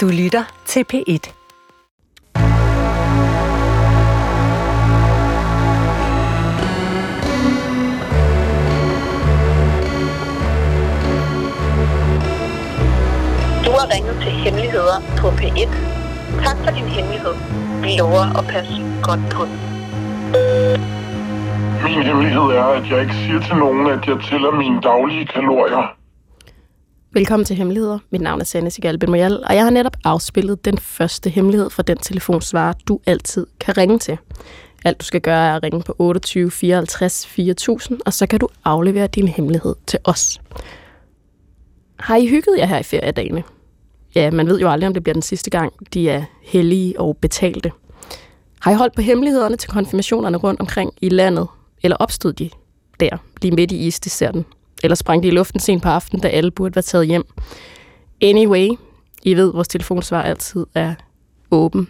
Du lytter til P1. Du har ringet til Hemmeligheder på P1. Tak for din hemmelighed. Vi lover at passe godt på den. Min hemmelighed er, at jeg ikke siger til nogen, at jeg tæller mine daglige kalorier. Velkommen til Hemmeligheder. Mit navn er Sanne Sigal Benmoyal, og jeg har netop afspillet den første hemmelighed fra den telefonsvarer, du altid kan ringe til. Alt du skal gøre er at ringe på 28 54 4000, og så kan du aflevere din hemmelighed til os. Har I hygget jer her i feriedagene? Ja, man ved jo aldrig, om det bliver den sidste gang, de er hellige og betalte. Har I holdt på hemmelighederne til konfirmationerne rundt omkring i landet? Eller opstod de der, lige midt i isdesserten? Eller sprang de i luften sent på aftenen, da alle burde være taget hjem? Anyway, I ved, vores telefonsvar altid er åben.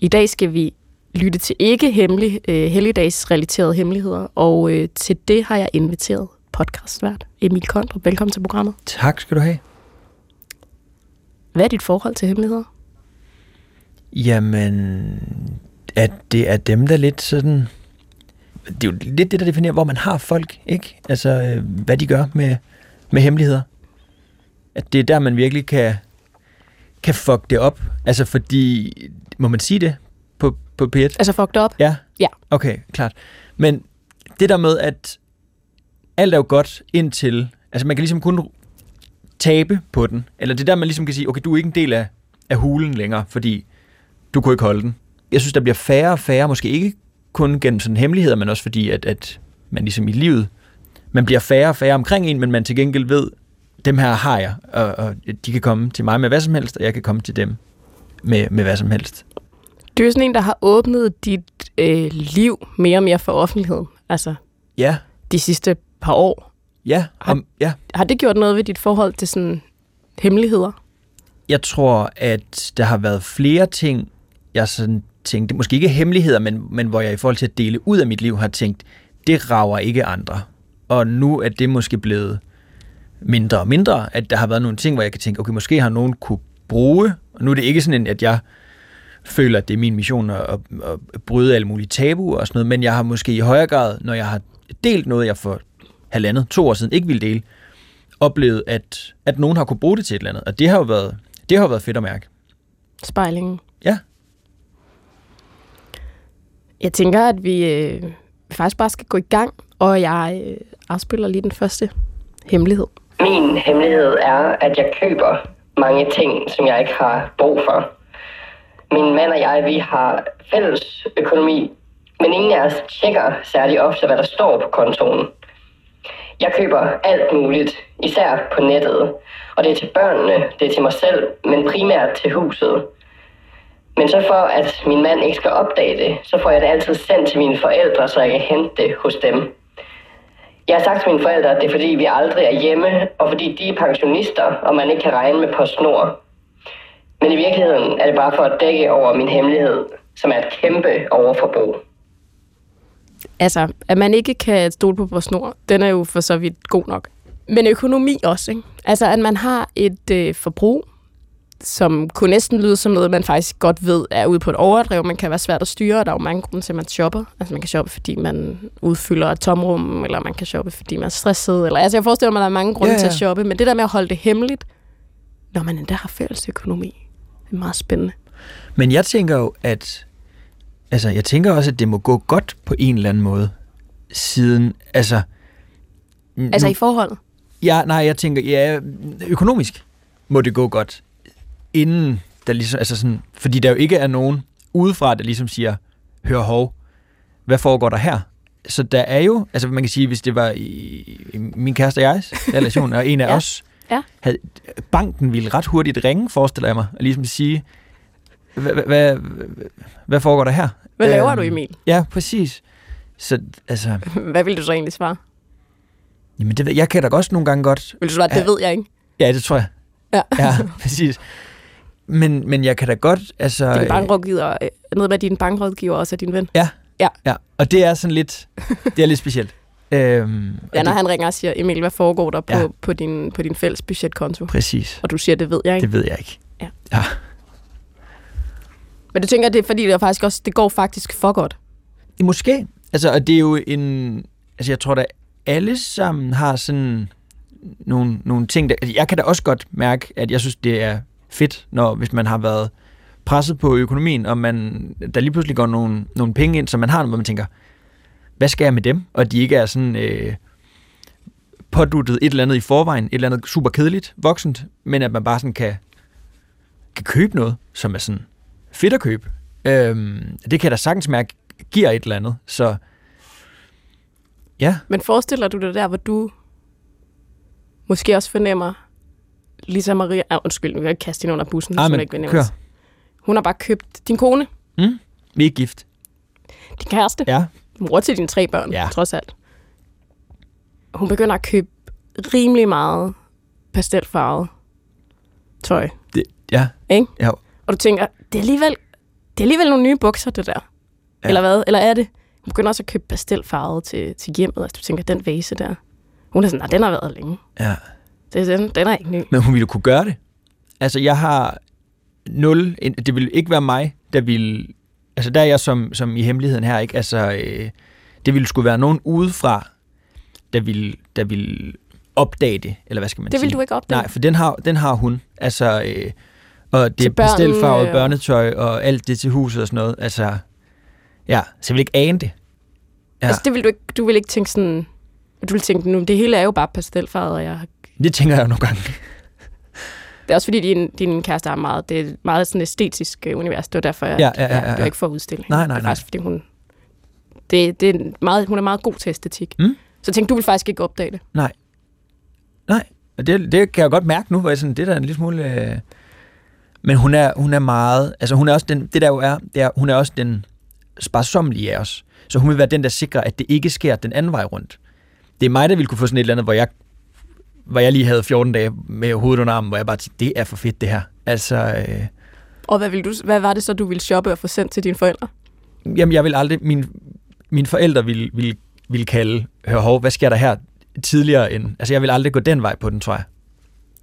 I dag skal vi lytte til ikke hemmelig, øh, helligdagsrelaterede hemmeligheder, og øh, til det har jeg inviteret podcastvært Emil Kondrup. Velkommen til programmet. Tak skal du have. Hvad er dit forhold til hemmeligheder? Jamen, at det er dem, der lidt sådan... Det er jo lidt det, der definerer, hvor man har folk, ikke? Altså, øh, hvad de gør med, med hemmeligheder. At det er der, man virkelig kan, kan fuck det op. Altså, fordi... Må man sige det på, på P1? Altså fucked up? Ja? Ja. Okay, klart. Men det der med, at alt er jo godt indtil... Altså, man kan ligesom kun tabe på den. Eller det er der, man ligesom kan sige, okay, du er ikke en del af, af hulen længere, fordi du kunne ikke holde den. Jeg synes, der bliver færre og færre, måske ikke kun gennem sådan hemmeligheder, men også fordi, at, at man ligesom i livet, man bliver færre og færre omkring en, men man til gengæld ved, dem her har jeg, og, og de kan komme til mig med hvad som helst, og jeg kan komme til dem med, med hvad som helst. Du er sådan en, der har åbnet dit øh, liv mere og mere for offentligheden. Altså Ja, de sidste par år. ja, om, ja. Har det gjort noget ved dit forhold til sådan hemmeligheder? Jeg tror, at der har været flere ting, jeg sådan tænkte, måske ikke hemmeligheder, men, men hvor jeg i forhold til at dele ud af mit liv har tænkt, det rager ikke andre. Og nu er det måske blevet mindre og mindre, at der har været nogle ting, hvor jeg kan tænke, okay, måske har nogen kunne bruge, og nu er det ikke sådan, at jeg føler, at det er min mission at, at, at bryde alle mulige tabuer og sådan noget, men jeg har måske i højere grad, når jeg har delt noget, jeg for halvandet, to år siden ikke ville dele, oplevet, at, at nogen har kunne bruge det til et eller andet. Og det har jo været, det har jo været fedt at mærke. Spejlingen. Ja. Jeg tænker, at vi øh, faktisk bare skal gå i gang, og jeg øh, afspiller lige den første hemmelighed. Min hemmelighed er, at jeg køber mange ting, som jeg ikke har brug for. Min mand og jeg, vi har fælles økonomi, men ingen af os tjekker særlig ofte, hvad der står på kontoen. Jeg køber alt muligt, især på nettet. Og det er til børnene, det er til mig selv, men primært til huset. Men så for at min mand ikke skal opdage det, så får jeg det altid sendt til mine forældre, så jeg kan hente det hos dem. Jeg har sagt til mine forældre, at det er fordi, vi aldrig er hjemme, og fordi de er pensionister, og man ikke kan regne med PostNord. Men i virkeligheden er det bare for at dække over min hemmelighed, som er et kæmpe overforbrug. Altså, at man ikke kan stole på PostNord, den er jo for så vidt god nok. Men økonomi også, ikke? Altså, at man har et øh, forbrug, som kunne næsten lyde som noget, man faktisk godt ved er ude på et overdrev. Man kan være svært at styre, og der er jo mange grunde til, at man shopper. Altså, man kan shoppe, fordi man udfylder et tomrum, eller man kan shoppe, fordi man er stresset. Eller, altså, jeg forestiller mig, at der er mange grunde ja. til at shoppe, men det der med at holde det hemmeligt, når man endda har fælles økonomi, det er meget spændende. Men jeg tænker jo, at altså, jeg tænker også, at det må gå godt på en eller anden måde, siden, altså... Altså nu- i forholdet. Ja, nej, jeg tænker, ja, økonomisk må det gå godt, inden der ligesom, altså sådan, fordi der jo ikke er nogen udefra, der ligesom siger, hør hov, hvad foregår der her? Så der er jo, altså man kan sige, hvis det var i, i min kæreste og jegs relation, og en af Ja. os, Ja. havde, banken ville ret hurtigt ringe, forestiller jeg mig, og ligesom sige, hvad, hvad, hvad foregår der her? Hvad laver Øhm, du, Emil? Ja, præcis. Så altså, Hvad vil du så egentlig svare? jamen det, jeg kan da også nogle gange godt Vil du svare, det ved jeg ikke? Ja, det tror jeg. Ja. Ja, præcis. Men, men jeg kan da godt, altså... Din øh, bankrådgiver, øh, noget med, at din bankrådgiver også er din ven. Ja. Ja. Ja, og det er sådan lidt, det er lidt specielt. Øhm, Ja, når det, han ringer og siger, Emil, hvad foregår der på, Ja. på, din, på din fælles budgetkonto? Præcis. Og du siger, det ved jeg ikke. Det ved jeg ikke. Ja. Ja. Men du tænker, det er fordi, det, er faktisk også, det går faktisk for godt? Måske. Altså, og det er jo en... Altså, jeg tror da, alle sammen har sådan nogle, nogle ting, der... Altså, jeg kan da også godt mærke, at jeg synes, det er fedt, når hvis man har været presset på økonomien, og man, der lige pludselig går nogle, nogle penge ind, som man har, hvor man tænker, hvad skal jeg med dem? Og de ikke er sådan øh, påduttet et eller andet i forvejen, et eller andet super kedeligt, voksent, men at man bare sådan kan, kan købe noget, som er sådan fedt at købe. Øhm, det kan jeg da sagtens mærke, giver et eller andet. Så ja, Men forestiller du dig der, hvor du måske også fornemmer, Lisa Maria... Ah, undskyld, vi kan ikke kaste hende under bussen, Ah, men ikke vil kør. Hun har bare købt din kone, mm, vi er gift. din kæreste, Ja, mor til dine tre børn, Ja. trods alt. Hun begynder at købe rimelig meget pastelfarvet tøj, det, ja, ikke? ja. Og du tænker, det er alligevel, det er alligevel nogle nye bukser, det der. Ja. Eller hvad? Eller er det? Hun begynder også at købe pastelfarvet til, til hjemmet. Altså, du tænker, den vase der. Hun er sådan, nej, den har været længe. ja. Det, er den, den er ikke ny. Men hun ville kunne gøre det. Altså, jeg har nul... Det ville ikke være mig, der ville... Altså, der er jeg som, som i hemmeligheden her, ikke? Altså, øh, det ville skulle være nogen udefra, der ville, der ville opdage det, eller hvad skal man Det sige? vil du ikke opdage. Nej, for den har, den har hun. Altså, øh, og det er børnene, pastelfarvet og- børnetøj, og alt det til huset og sådan noget. Altså, ja, så jeg vil ikke ane det. Ja. Altså, det vil du ikke, du vil ikke tænke sådan... Du vil tænke, nu, det hele er jo bare pastelfarvet, og jeg, Det tænker jeg jo nogle gange. det er også fordi, din, din kæreste er meget, det er et meget sådan æstetisk øh, univers. Det var derfor, jeg, Ja, ja, ja, ja, var ja. ikke for at udstille. Nej, nej, det er nej. faktisk, fordi hun, det, det er meget, hun er meget god til æstetik. Mm. Så jeg tænkte, du vil faktisk ikke opdage det. Nej. Nej, og det, det kan jeg godt mærke nu, hvor jeg sådan, det er da en lille smule... Øh... Men hun er, hun er meget... Altså hun er også den... Det der jo er, det er, hun er også den sparsomlige af os. Så hun vil være den, der sikrer, at det ikke sker den anden vej rundt. Det er mig, der ville kunne få sådan et eller andet, hvor jeg, hvor jeg lige havde 14 dage med hovedet under armen, hvor jeg bare tænkte, det er for fedt det her. Altså, øh, Og hvad, vil du, hvad var det så, du ville shoppe og få sendt til dine forældre? jamen jeg vil aldrig... Min, mine forældre ville, ville, ville kalde, hør hov, hvad sker der her tidligere end... Altså jeg vil aldrig gå den vej på den, tror jeg.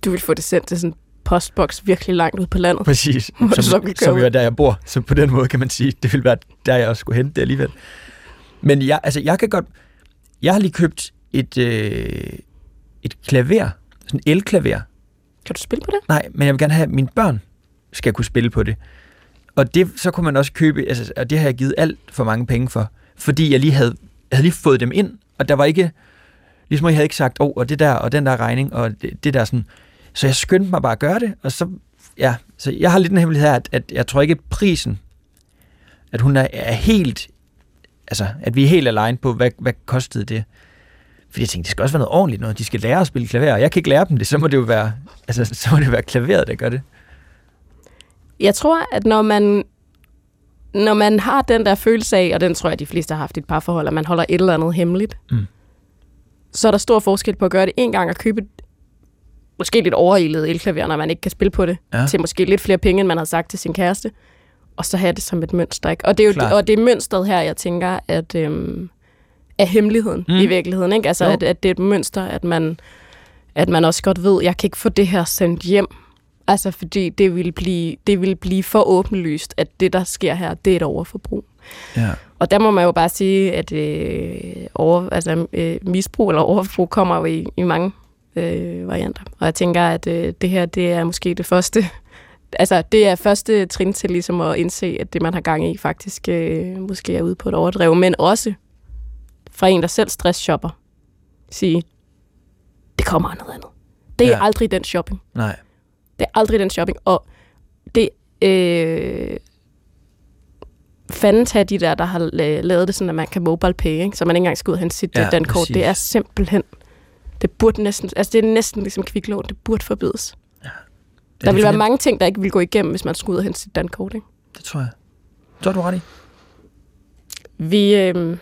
Du ville få det sendt til sådan en postboks virkelig langt ud på landet. Præcis, som, som ud. jo er der, jeg bor. Så på den måde kan man sige, det ville være der, jeg også skulle hente det alligevel. Men jeg, altså, jeg kan godt... Jeg har lige købt et, øh, et klaver, sådan et elklaver. Kan du spille på det? Nej, men jeg vil gerne have, at mine børn skal kunne spille på det. Og det, så kunne man også købe, altså, og det har jeg givet alt for mange penge for, fordi jeg lige havde, jeg havde lige fået dem ind, og der var ikke, ligesom jeg havde ikke sagt, åh, oh, og det der, og den der regning, og det, det der sådan, så jeg skyndte mig bare at gøre det, og så, ja, så jeg har lidt en hemmelighed her, at, at jeg tror ikke prisen, at hun er, er helt, altså, at vi er helt alene på, hvad, hvad kostede det. Fordi jeg tænkte, det skal også være noget ordentligt noget. De skal lære at spille klaver, og jeg kan ikke lære dem det, så må det jo være, altså, så må det være klaveret, der gør det. Jeg tror, at når man, når man har den der følelse af, og den tror jeg, de fleste har haft i et parforhold, at man holder et eller andet hemmeligt, Mm. så er der stor forskel på at gøre det en gang og købe et måske lidt overilet elklaver, når man ikke kan spille på det, Ja. til måske lidt flere penge, end man har sagt til sin kæreste, og så have det som et mønster. Ikke? Og det er jo Klart. og det er mønstret her, jeg tænker, at øhm, er hemmeligheden Mm. i virkeligheden. Ikke? Altså, Jo. at, at det er et mønster, at man, at man også godt ved, jeg kan ikke få det her sendt hjem, Altså, fordi det vil, blive, det vil blive for åbenlyst, at det, der sker her, det er et overforbrug. Ja. Og der må man jo bare sige, at øh, over, altså, øh, misbrug eller overforbrug kommer jo i, i mange øh, varianter. Og jeg tænker, at øh, det her, det er måske det første, altså det er første trin til ligesom at indse, at det, man har gang i, faktisk øh, måske er ude på et overdrev, men også fra en, der selv stressshopper, sige, det kommer af noget andet. Det er Ja. aldrig den shopping. Nej. Det er aldrig den shopping. Og det... Øh, fanden tage de der, der har la- lavet det sådan, at man kan mobile pay, ikke? så man ikke engang skal ud og hente sit Ja, dankort. Det er simpelthen... Det burde næsten... Altså, det er næsten ligesom kviklån. Det burde forbydes. Ja, Der det vil være mange ting, der ikke vil gå igennem, hvis man skulle ud og hente sit dankort. Ikke? Det tror jeg. Så er du ret i. Vi, øh,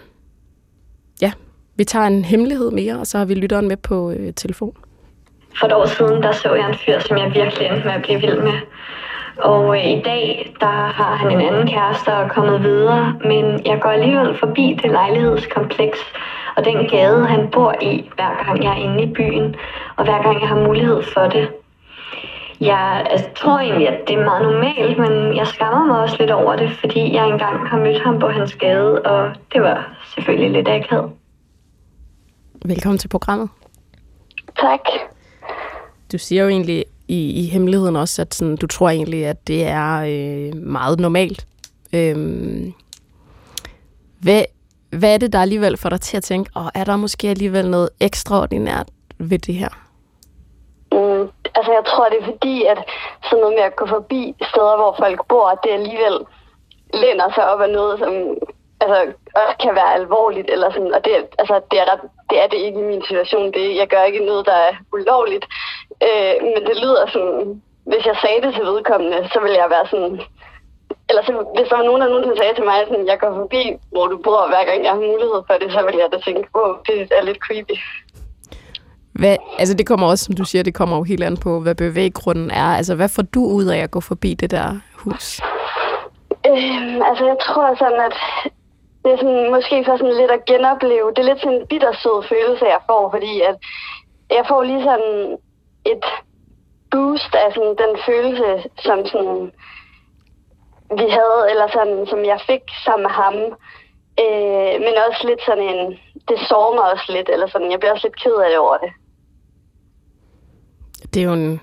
ja, vi tager en hemmelighed mere, og så har vi lytteren med på øh, telefon. For et år siden, der så jeg en fyr, som jeg virkelig endte med at blive vild med. Og øh, i dag, der har han en anden kæreste og er kommet videre, men jeg går alligevel forbi det lejlighedskompleks og den gade, han bor i, hver gang jeg er inde i byen, og hver gang jeg har mulighed for det. jeg altså, tror egentlig, at det er meget normalt, men jeg skammer mig også lidt over det, fordi jeg engang har mødt ham på hans gade, og det var selvfølgelig lidt akavet. Velkommen til programmet. Tak. Du siger jo egentlig i, i hemmeligheden også, at sådan, du tror egentlig, at det er øh, meget normalt. Øhm, hvad, hvad er det, der alligevel får dig til at tænke, og er der måske alligevel noget ekstraordinært ved det her? Mm, altså jeg tror, det er fordi, at sådan noget med at gå forbi steder, hvor folk bor, det alligevel læner sig op af noget, som altså, også kan være alvorligt. Eller sådan, og det, altså, det, er ret, det er det ikke i min situation. Det, jeg gør ikke noget, der er ulovligt. Øh, men det lyder sådan, hvis jeg sagde det til vedkommende, så ville jeg være sådan, eller så, hvis der var nogen, der nogensinde sagde til mig, sådan, jeg går forbi, hvor du bor, hver gang jeg har mulighed for det, så ville jeg da tænke, wow, det er lidt creepy. Hvad, altså det kommer også, som du siger, det kommer jo helt an på, hvad bevæggrunden er. Altså hvad får du ud af at gå forbi det der hus? Øhm, altså jeg tror sådan, at det er sådan, måske så sådan lidt at genopleve. Det er lidt sådan en bittersød følelse, jeg får, fordi at jeg får lige sådan et boost af sådan den følelse, som sådan, vi havde, eller sådan, som jeg fik sammen med ham. Øh, men også lidt sådan en, det sårer mig også lidt, eller sådan, jeg bliver også lidt ked af det over det. Det er jo en...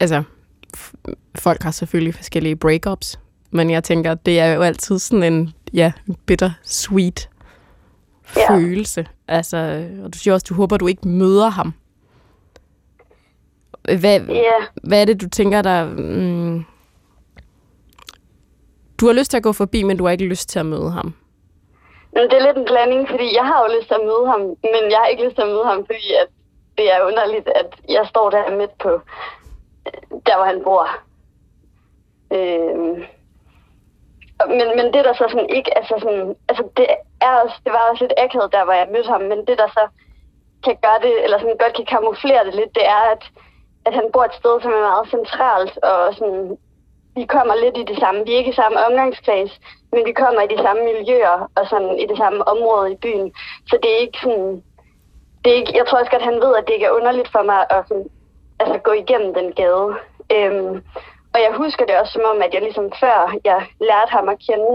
Altså, folk har selvfølgelig forskellige breakups, men jeg tænker, det er jo altid sådan en, ja, bitter sweet Ja. følelse. Altså, og du siger også, du håber, du ikke møder ham. Hvad, Ja, hvad er det, du tænker, der... Mm, du har lyst til at gå forbi, men du har ikke lyst til at møde ham. men det er lidt en blanding, fordi jeg har jo lyst til at møde ham, men jeg har ikke lyst til at møde ham, fordi at det er underligt, at jeg står der midt på, øh, der hvor han bor. Og- men, men det der så sådan ikke, altså sådan, altså det er også, det var også lidt akavet der, hvor jeg mødte ham, men det der så kan gøre det, eller sådan godt kan kamuflere det lidt, det er, at, at han bor et sted, som er meget centralt, og sådan, vi kommer lidt i det samme, vi er ikke i samme omgangskreds, men vi kommer i de samme miljøer, og sådan i det samme område i byen, så det er ikke sådan, det er ikke, jeg tror også godt, han ved, at det ikke er underligt for mig at sådan, altså, gå igennem den gade. Øhm, og jeg husker det også som om, at jeg ligesom før jeg lærte ham at kende,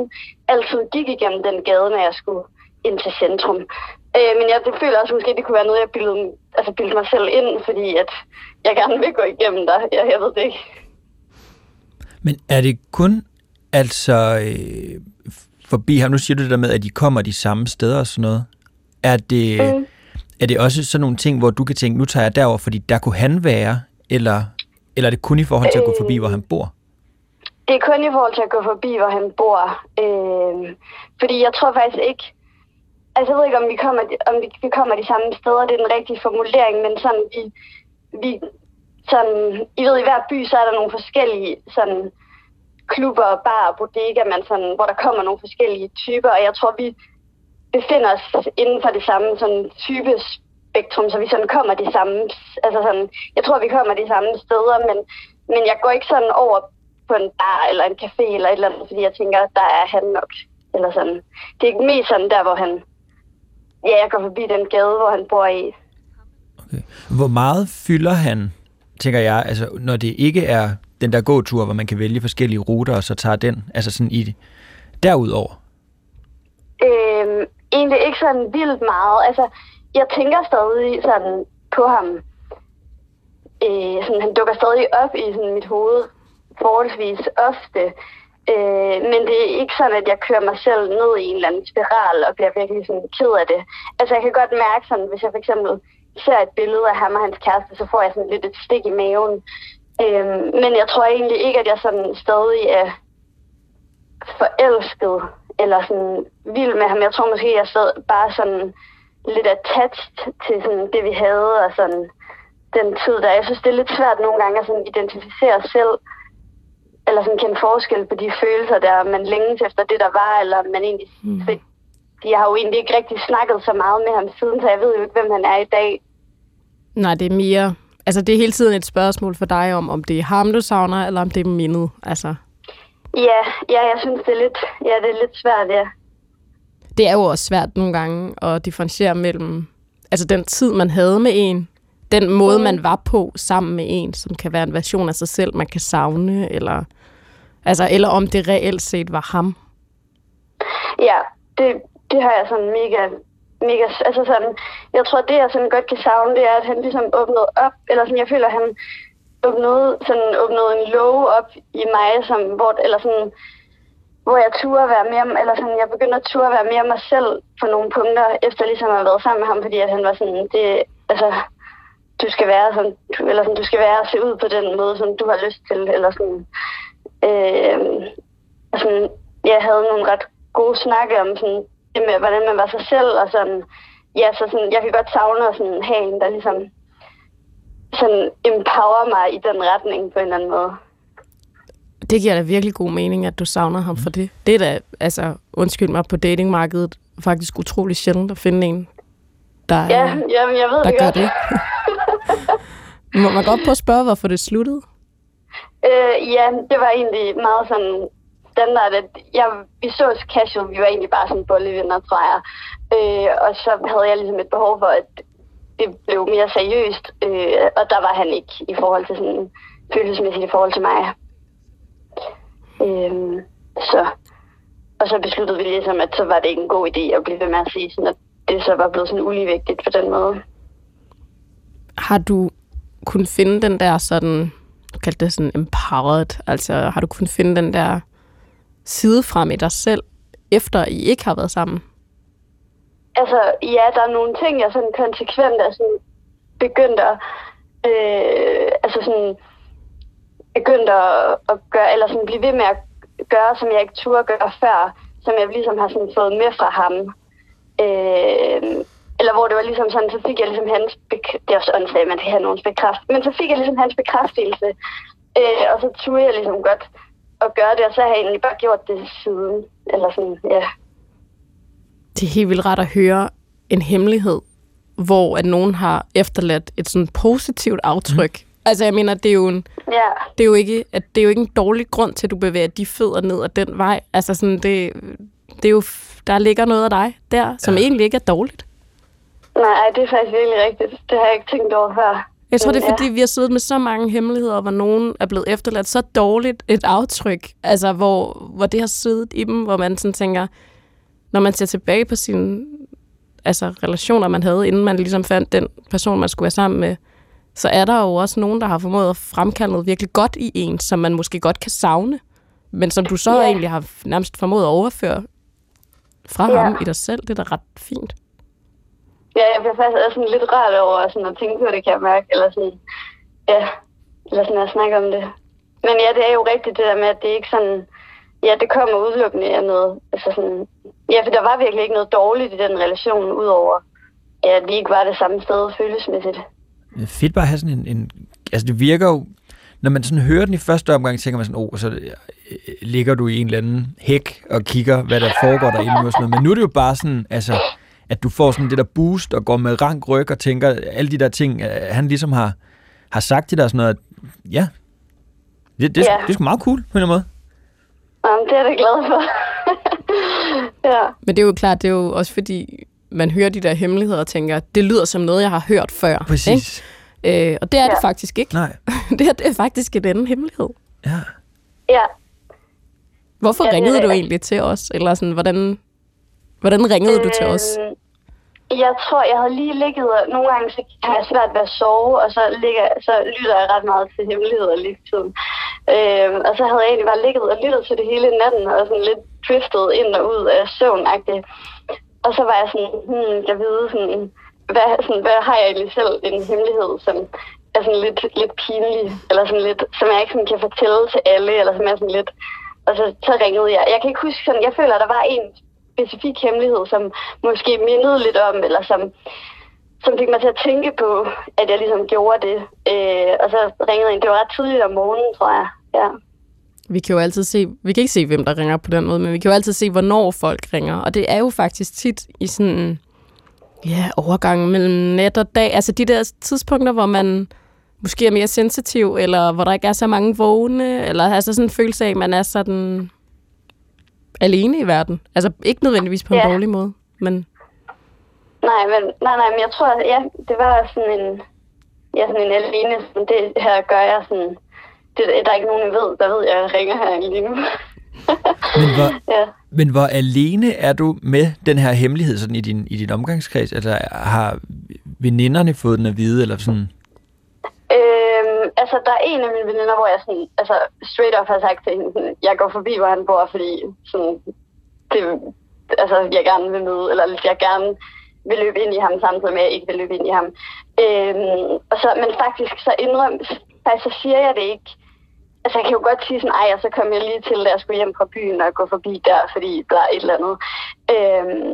altid gik igennem den gade, når jeg skulle ind til centrum. Øh, men jeg det føler også måske, at det kunne være noget, jeg bildede, altså bildede mig selv ind, fordi at jeg gerne vil gå igennem der. Jeg, jeg ved det ikke. Men er det kun altså øh, forbi ham? Nu siger du det der med, at de kommer de samme steder og sådan noget. Er det, mm. er det også sådan nogle ting, hvor du kan tænke, nu tager jeg derover, fordi der kunne han være, eller, eller er det kun i forhold til at gå forbi, hvor han bor? Det er kun i forhold til at gå forbi, hvor han bor. Øh, fordi jeg tror faktisk ikke... Altså, jeg ved ikke, om vi kommer, om vi, vi kommer de samme steder. Det er den rigtige formulering, men sådan, vi, vi sådan, I ved, i hver by, så er der nogle forskellige sådan, klubber, bar og bodega, man sådan, hvor der kommer nogle forskellige typer, og jeg tror, vi befinder os inden for det samme sådan, type spektrum, så vi sådan kommer de samme, altså sådan, jeg tror, vi kommer de samme steder, men, men jeg går ikke sådan over på en bar eller en café eller et eller andet, fordi jeg tænker, der er han nok. Eller sådan. Det er mest sådan der, hvor han, ja, jeg går forbi den gade, hvor han bor i. Okay. Hvor meget fylder han, tænker jeg, altså når det ikke er den der gåtur, hvor man kan vælge forskellige ruter, og så tager den, altså sådan i derudover? Øhm, egentlig ikke sådan vildt meget. Altså, jeg tænker stadig sådan på ham. Øh, sådan, han dukker stadig op i sådan, mit hoved forholdsvis ofte. Øh, men det er ikke sådan, at jeg kører mig selv ned i en eller anden spiral og bliver virkelig sådan ked af det. Altså, jeg kan godt mærke sådan, hvis jeg for eksempel ser et billede af ham og hans kæreste, så får jeg sådan lidt et stik i maven. Øh, men jeg tror egentlig ikke, at jeg sådan stadig er forelsket eller sådan vild med ham. Jeg tror måske, jeg sad bare sådan lidt attached til sådan det, vi havde, og sådan den tid der. Jeg synes, det er lidt svært nogle gange at sådan identificere os selv, eller sådan kende forskel på de følelser, der man længes efter det, der var, eller man egentlig... Mm. Jeg har jo egentlig ikke rigtig snakket så meget med ham siden, så jeg ved jo ikke, hvem han er i dag. Nej, det er mere... Altså, det er hele tiden et spørgsmål for dig om, om det er ham, du savner, eller om det er mindet. Altså, Ja, ja, jeg synes, det er lidt, ja, det er lidt svært, ja. Det er jo også svært nogle gange at differentiere mellem altså den tid, man havde med en, den måde, mm. man var på sammen med en, som kan være en version af sig selv, man kan savne, eller, altså, eller om det reelt set var ham. Ja, det, det har jeg sådan mega, mega, altså sådan, jeg tror, det jeg sådan godt kan savne, det er, at han ligesom åbnede op, eller sådan, jeg føler, at han åbnede, sådan, åbnede en love op i mig, som, hvor, eller sådan, hvor jeg turde være mere, eller sådan, jeg begyndte at turde være mere mig selv på nogle punkter, efter ligesom at have været sammen med ham, fordi at han var sådan, det, altså, du skal være sådan, eller sådan, du skal være se ud på den måde, som du har lyst til, eller sådan, øh, sådan, jeg havde nogle ret gode snakke om sådan, det med, hvordan man var sig selv, og sådan, ja, så sådan, jeg kan godt savne at sådan, have en, der ligesom sådan empower mig i den retning på en eller anden måde. Det giver da virkelig god mening, at du savner ham for det. Det er da, altså, undskyld mig, på datingmarkedet faktisk utrolig sjældent at finde en, der, Ja, jamen, jeg ved der det gør godt. det. Må man godt prøve at spørge, hvorfor det sluttede? Øh, ja, det var egentlig meget sådan standard, at jeg, vi så os casual, vi var egentlig bare sådan bollevenner, tror jeg. Øh, og så havde jeg ligesom et behov for, at det blev mere seriøst, øh, og der var han ikke i forhold til sådan følelsesmæssigt i forhold til mig. Øh, så, og så besluttede vi ligesom, at så var det ikke en god idé at blive ved med at sige sådan, at det så var blevet sådan uligevægtigt på den måde. Har du kunnet finde den der sådan, du kaldte det sådan empowered, altså har du kunnet finde den der side frem i dig selv, efter I ikke har været sammen? Altså, ja, der er nogle ting, jeg sådan konsekvent er sådan begyndt at, øh, altså sådan, begyndt at, at gøre, eller sådan blive ved med at gøre, som jeg ikke turde gøre før, som jeg ligesom har sådan fået med fra ham. Øh, eller hvor det var ligesom sådan, så fik jeg ligesom hans, det er også åndssvagt, man kan have nogens bekræft, men så fik jeg ligesom hans bekræftelse, øh, og så turde jeg ligesom godt at gøre det, og så har jeg egentlig bare gjort det siden, eller sådan, ja. Det er helt vildt rart at høre en hemmelighed, hvor at nogen har efterladt et sådan positivt aftryk. Mm. Altså jeg mener, det er jo en, Ja, det er jo ikke, at det er jo ikke en dårlig grund til, at du bevæger de fødder ned ad den vej. Altså sådan, det, det er jo, der ligger noget af dig der, som ja. egentlig ikke er dårligt. nej, det er faktisk virkelig rigtigt. Det har jeg ikke tænkt over før. Jeg tror, det er Ja. fordi, vi har siddet med så mange hemmeligheder, hvor nogen er blevet efterladt så dårligt et aftryk, altså hvor, hvor det har siddet i dem, hvor man sådan tænker, når man ser tilbage på sine altså, relationer, man havde, inden man ligesom fandt den person, man skulle være sammen med, så er der jo også nogen, der har formået at fremkalde noget virkelig godt i en, som man måske godt kan savne, men som du så Ja. egentlig har nærmest formået at overføre fra Ja. ham i dig selv. Det er da ret fint. Ja, jeg bliver faktisk også sådan lidt rart over sådan at tænke på det, kan jeg mærke. Eller sådan, ja, eller sådan at snakke om det. Men ja, det er jo rigtigt det der med, at det ikke sådan, ja, det kommer udelukkende af noget. Altså sådan, ja, for der var virkelig ikke noget dårligt i den relation, udover ja, at vi ikke var det samme sted følelsesmæssigt. Fedt bare at have sådan en, en... Altså, det virker jo... Når man sådan hører den i første omgang, tænker man sådan, åh, oh, så øh, ligger du i en eller anden hæk og kigger, hvad der foregår derinde og sådan noget. Men nu er det jo bare sådan, altså, at du får sådan det der boost og går med rank ryg og tænker, alle de der ting, øh, han ligesom har, har sagt til dig og sådan noget. at, Ja, det, det, Ja. det er sgu meget cool på en eller anden måde. Jamen, det er jeg da glad for. ja, Men det er jo klart, det er jo også fordi, man hører de der hemmeligheder og tænker, det lyder som noget, jeg har hørt før. Præcis. Ikke? Øh, og det er ja. det Ja. faktisk ikke. Nej, det, her, det er faktisk en anden hemmelighed. ja. ja. Hvorfor Ja, ja, det er ringede du rigtigt. egentlig til os? Eller sådan, hvordan, hvordan ringede du til os? Øhm, Jeg tror, jeg havde lige ligget, og nogle gange så kan jeg svært ved at sove, og så, ligger, så lytter jeg ret meget til hemmeligheder lige tiden. Øhm, og så havde jeg egentlig bare ligget og lyttet til det hele natten, og sådan lidt driftet ind og ud af søvn -agtigt. Og så var jeg sådan, hmm, jeg ved sådan, hvad, sådan, hvad har jeg egentlig selv en hemmelighed, som er sådan lidt, lidt pinlig, eller sådan lidt, som jeg ikke sådan kan fortælle til alle, eller som er sådan lidt, og så, så ringede jeg. Jeg kan ikke huske sådan, jeg føler, at der var en specifik hemmelighed, som måske mindede lidt om, eller som, som fik mig til at tænke på, at jeg ligesom gjorde det. Øh, og så ringede en. Det var ret tidligt om morgenen, tror jeg. Ja. Vi kan jo altid se, vi kan ikke se, hvem der ringer på den måde, men vi kan jo altid se, hvornår folk ringer. Og det er jo faktisk tit i sådan, ja, overgangen mellem nat og dag. Altså de der tidspunkter, hvor man måske er mere sensitiv, eller hvor der ikke er så mange vågne, eller altså sådan en følelse af, at man er sådan alene i verden. Altså ikke nødvendigvis på en Ja. dårlig måde, men Nej, men, nej, nej, men jeg tror, ja, det var sådan en... er sådan en alene, sådan, det her gør jeg sådan, det, der er ikke nogen, jeg ved, der ved, jeg ringer her lige nu. Men hvor, ja. men hvor alene er du med den her hemmelighed sådan i din, i din omgangskreds? Altså, har veninderne fået den at vide, eller sådan? Øhm, altså, der er en af mine veninder, hvor jeg sådan, altså, straight up har sagt til hende, sådan, jeg går forbi, hvor han bor, fordi sådan, det, altså, jeg gerne vil møde, eller jeg gerne vil løbe ind i ham, samtidig med, at jeg ikke vil løbe ind i ham. Øhm, og så, men faktisk, så indrøm, faktisk, så siger jeg det ikke. Altså, jeg kan jo godt sige sådan, ej, og så kom jeg lige til, da jeg skulle hjem fra byen og gå forbi der, fordi der er et eller andet. Øhm,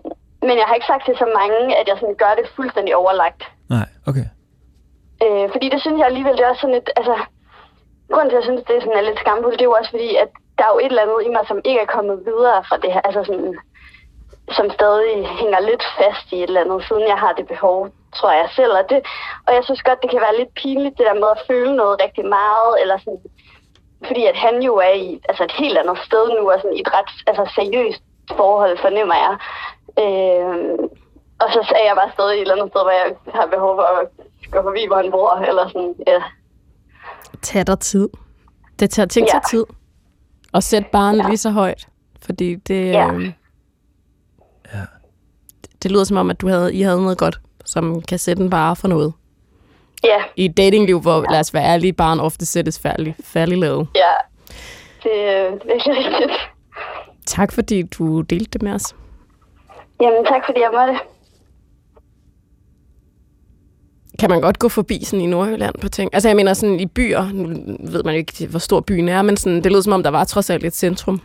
men jeg har ikke sagt til så mange, at jeg sådan gør det fuldstændig overlagt. Nej, okay. Øh, fordi det synes jeg alligevel, det er også sådan et, altså, grunden til, at jeg synes, det er sådan er lidt skamfuldt, det er jo også fordi, at der er jo et eller andet i mig, som ikke er kommet videre fra det her, altså sådan, som stadig hænger lidt fast i et eller andet, siden jeg har det behov, tror jeg selv. Og, det, og jeg synes godt, det kan være lidt pinligt, det der med at føle noget rigtig meget, eller sådan, fordi at han jo er i altså et helt andet sted nu, og sådan i et ret altså, seriøst forhold, fornemmer jeg. Øh, og så sagde jeg bare stadig et eller andet sted, hvor jeg har behov for at gå forbi, hvor han bor, eller sådan, ja. Tag dig tid. Det tager ting ja. tid. Og sæt barnet ja. lige så højt. Fordi det, Ja. øh, det lyder som om, at du havde, I havde noget godt, som kan sætte en bare for noget. Ja, I et datingliv, hvor, lad os være ærlige, barn ofte sættes færdig, færdig lavet. ja. Det, øh, det er virkelig rigtigt. Tak fordi du delte det med os. Jamen, tak fordi jeg måtte. Kan man godt gå forbi sådan i Nordjylland på ting? Altså jeg mener sådan i byer, nu ved man jo ikke, hvor stor byen er, men sådan, det lød som om, der var trods alt et centrum.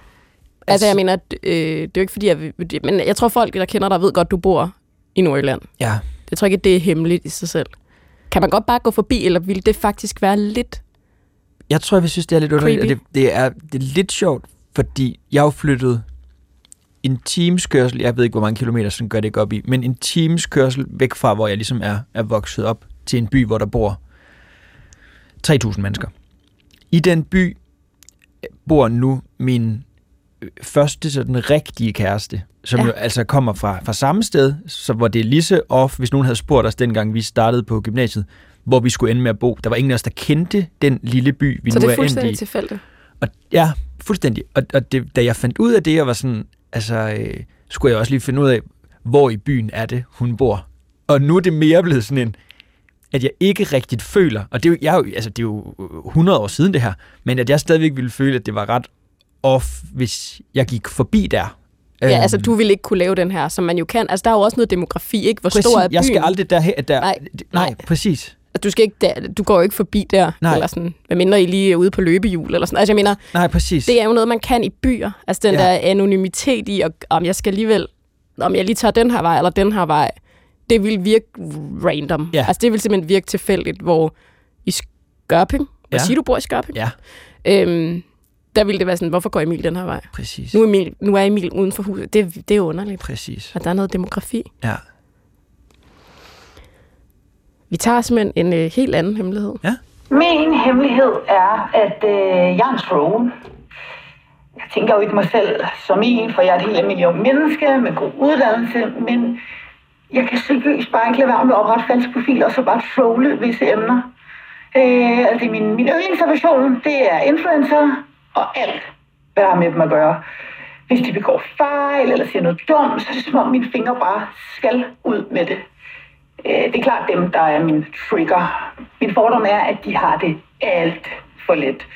Altså jeg mener, øh, det er jo ikke fordi, jeg, vil- men jeg tror folk, der kender dig, ved godt, du bor i Nordjylland. Ja, Jeg tror ikke, det er hemmeligt i sig selv. Kan man godt bare gå forbi, eller ville det faktisk være lidt... jeg tror, jeg vil synes, det er lidt underligt, og det, det, er, det er lidt sjovt, fordi jeg er jo flyttet en times kørsel, jeg ved ikke, hvor mange kilometer, sådan gør det ikke op i, men en times kørsel væk fra, hvor jeg ligesom er, er vokset op, til en by, hvor der bor 3.000 mennesker. I den by bor nu min øh, første sådan rigtige kæreste, som Ja. jo altså kommer fra, fra samme sted, så hvor det er lige så off, hvis nogen havde spurgt os dengang, vi startede på gymnasiet, hvor vi skulle ende med at bo. Der var ingen af os, der kendte den lille by, vi så nu det er er endt i. fuldstændig tilfældigt. Og, ja, fuldstændig. Og, og det, da jeg fandt ud af det, jeg var sådan, altså, øh, skulle jeg også lige finde ud af, hvor i byen er det, hun bor. Og nu er det mere blevet sådan en, at jeg ikke rigtigt føler, og det er jo, jeg er altså, det er jo 100 år siden det her, men at jeg stadigvæk ville føle, at det var ret off, hvis jeg gik forbi der. Ja, Øhm, altså du vil ikke kunne lave den her, som man jo kan. Altså der er jo også noget demografi, ikke? Hvor præcis, stor er byen? jeg skal aldrig derhen. Der, Nej, nej, nej, præcis. Du, skal ikke der, du går jo ikke forbi der, Nej. eller sådan, medmindre I lige er ude på løbehjul, eller sådan. Altså jeg mener, Nej, præcis. det er jo noget, man kan i byer. Altså den Ja. der anonymitet i, og, om jeg skal alligevel, om jeg lige tager den her vej, eller den her vej, det vil virke random. Ja. Altså det vil simpelthen virke tilfældigt, hvor i Skørping, hvad Ja. siger du bor i Skørping? Ja, Øhm, der ville det være sådan, hvorfor går Emil den her vej? præcis. Nu er Emil, nu er Emil uden for huset. Det, det er underligt, Præcis. at der er noget demografi. Ja. Vi tager simpelthen en øh, helt anden hemmelighed. Min hemmelighed er, at øh, jeg er en troll. Jeg tænker jo ikke mig selv som en, for jeg er et helt almindeligt ung menneske med god uddannelse, men jeg kan seriøst bare ikke lade være med at oprette falske profiler og så bare trolle visse emner. Øh, altså min, min yndlingsaversion, det er influencer og alt, hvad der har med dem at gøre. Hvis de begår fejl eller siger noget dumt, så er det som om mine fingre bare skal ud med det. Øh, det er klart dem, der er min trigger. Min fordom er, at de har det alt for let.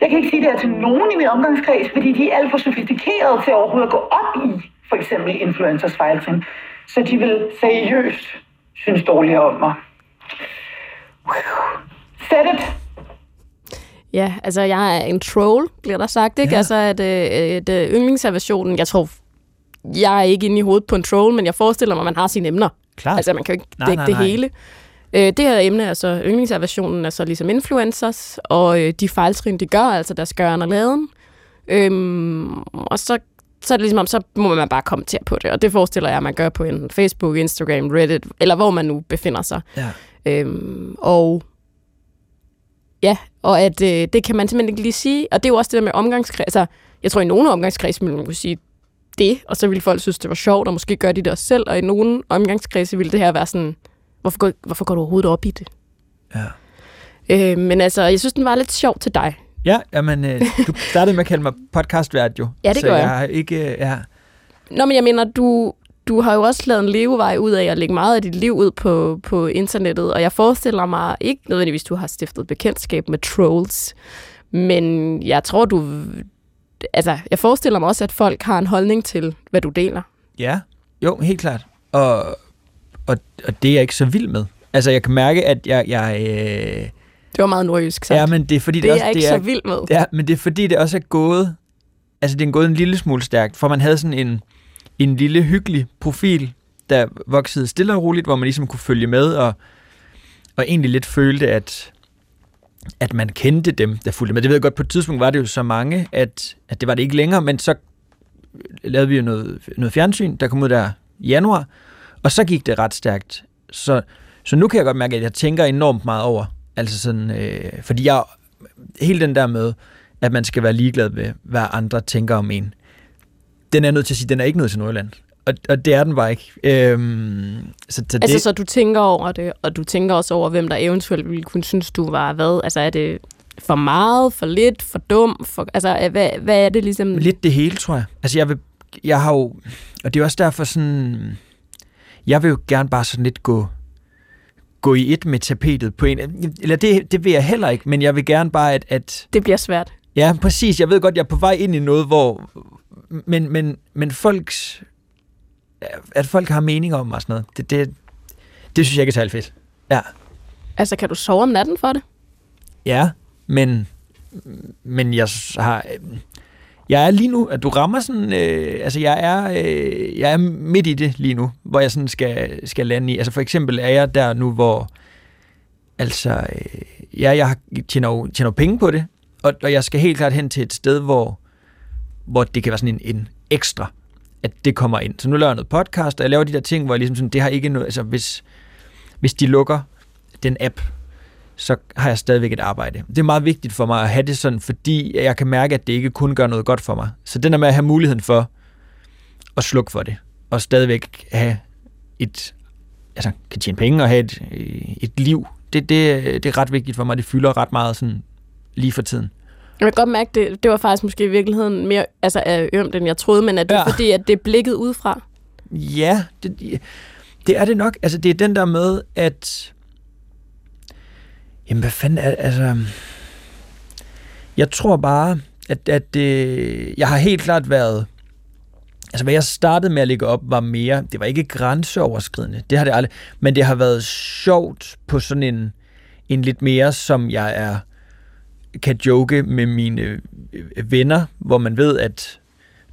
Jeg kan ikke sige det her til nogen i min omgangskreds, fordi de er alt for sofistikerede til overhovedet at gå op i for eksempel influencers fejltrin. Så de vil seriøst synes dårligere om mig. Set it! Ja, altså jeg er en troll, bliver der sagt, ikke? Ja. Altså at, øh, at øh, yndlingsaversionen, jeg tror, jeg er ikke inde i hovedet på en troll, men jeg forestiller mig, at man har sine emner. Klart. Altså man kan jo ikke Nej, dække nej, det hele. Øh, det her emne er så, yndlingsaversionen er så ligesom influencers, og øh, de fejltrin, de gør, altså deres gøren og laden. Øhm, og så, så er det ligesom om, så må man bare kommentere på det, og det forestiller jeg, at man gør på enten Facebook, Instagram, Reddit, eller hvor man nu befinder sig. Ja. Øhm, og ja, og at øh, det kan man simpelthen ikke lige sige. Og det er jo også det der med omgangskreds. Altså, jeg tror, i nogle omgangskreds ville man kunne sige det, og så ville folk synes, det var sjovt, og måske gør de det også selv. Og i nogle omgangskredse ville det her være sådan, hvorfor går, hvorfor går du overhovedet op i det? Ja. Øh, men altså, jeg synes, den var lidt sjov til dig. Ja, jamen, øh, du startede med at kalde mig podcastvært jo. Ja, det gør jeg. jeg. har ikke, øh, ja. Nå, men jeg mener, du, du har jo også lavet en levevej ud af at lægge meget af dit liv ud på, på internettet, og jeg forestiller mig ikke nødvendigvis, du har stiftet bekendtskab med trolls, men jeg tror, du... Altså, jeg forestiller mig også, at folk har en holdning til, hvad du deler. Ja, jo, helt klart. Og, og, og det er jeg ikke så vild med. Altså, jeg kan mærke, at jeg... jeg øh, Det var meget nordjysk sagt. ja, men det er fordi, det, det, er også, jeg ikke det er, så vild med. Ja, men det er fordi, det også er gået... Altså, det er gået en lille smule stærkt, for man havde sådan en, en lille hyggelig profil, der voksede stille og roligt, hvor man ligesom kunne følge med, og, og egentlig lidt følte, at, at man kendte dem, der fulgte med. Det ved jeg godt, på et tidspunkt var det jo så mange, at, at det var det ikke længere, men så lavede vi jo noget, noget fjernsyn, der kom ud der i januar, og så gik det ret stærkt. Så, så nu kan jeg godt mærke, at jeg tænker enormt meget over, altså sådan, øh, fordi jeg, hele den der med, at man skal være ligeglad med, hvad andre tænker om en, den er nødt til at sige, den er ikke noget til Nordjylland. Og, og det er den bare ikke. Øhm, så, så Altså, det, så du tænker over det, og du tænker også over, hvem der eventuelt ville kunne synes, du var hvad? Altså, er det for meget, for lidt, for dum? For, altså, hvad, hvad er det ligesom? Lidt det hele, tror jeg. Altså, jeg vil, jeg har jo, og det er også derfor sådan, jeg vil jo gerne bare sådan lidt gå, gå i et med tapetet på en, eller det, det vil jeg heller ikke, men jeg vil gerne bare, at, at Det bliver svært. ja, præcis, jeg ved godt, jeg er på vej ind i noget, hvor, men, men, men folks, at folk har meninger om mig og sådan noget, det, det, det synes jeg ikke er særlig fedt. Ja. Altså, kan du sove om natten for det? Ja, men, men jeg har... Jeg er lige nu, at du rammer sådan, øh, altså jeg er, øh, jeg er midt i det lige nu, hvor jeg sådan skal, skal lande i. Altså for eksempel er jeg der nu, hvor, altså, øh, ja, jeg har, tjener, tjener penge på det, og, og jeg skal helt klart hen til et sted, hvor, hvor det kan være sådan en, en ekstra, at det kommer ind. Så nu laver jeg noget podcast, og jeg laver de der ting, hvor jeg ligesom sådan, det har ikke noget, altså hvis, hvis de lukker den app, så har jeg stadigvæk et arbejde. Det er meget vigtigt for mig at have det sådan, fordi jeg kan mærke, at det ikke kun gør noget godt for mig. Så den der med at have muligheden for at slukke for det, og stadigvæk have et, altså kan tjene penge og have et, et liv, det, det, det er ret vigtigt for mig. Det fylder ret meget sådan lige for tiden. Jeg kan godt mærke, det, det var faktisk måske i virkeligheden mere altså, er ømt, end jeg troede, men er det Ja. ja. fordi, at det er blikket udefra? Ja, det, det er det nok. Altså, det er den der med, at... Jamen, hvad fanden er Altså... Jeg tror bare, at, at det, jeg har helt klart været... Altså, hvad jeg startede med at lægge op, var mere... Det var ikke grænseoverskridende. Det har det aldrig. Men det har været sjovt på sådan en, en lidt mere, som jeg er kan joke med mine øh, venner, hvor man ved, at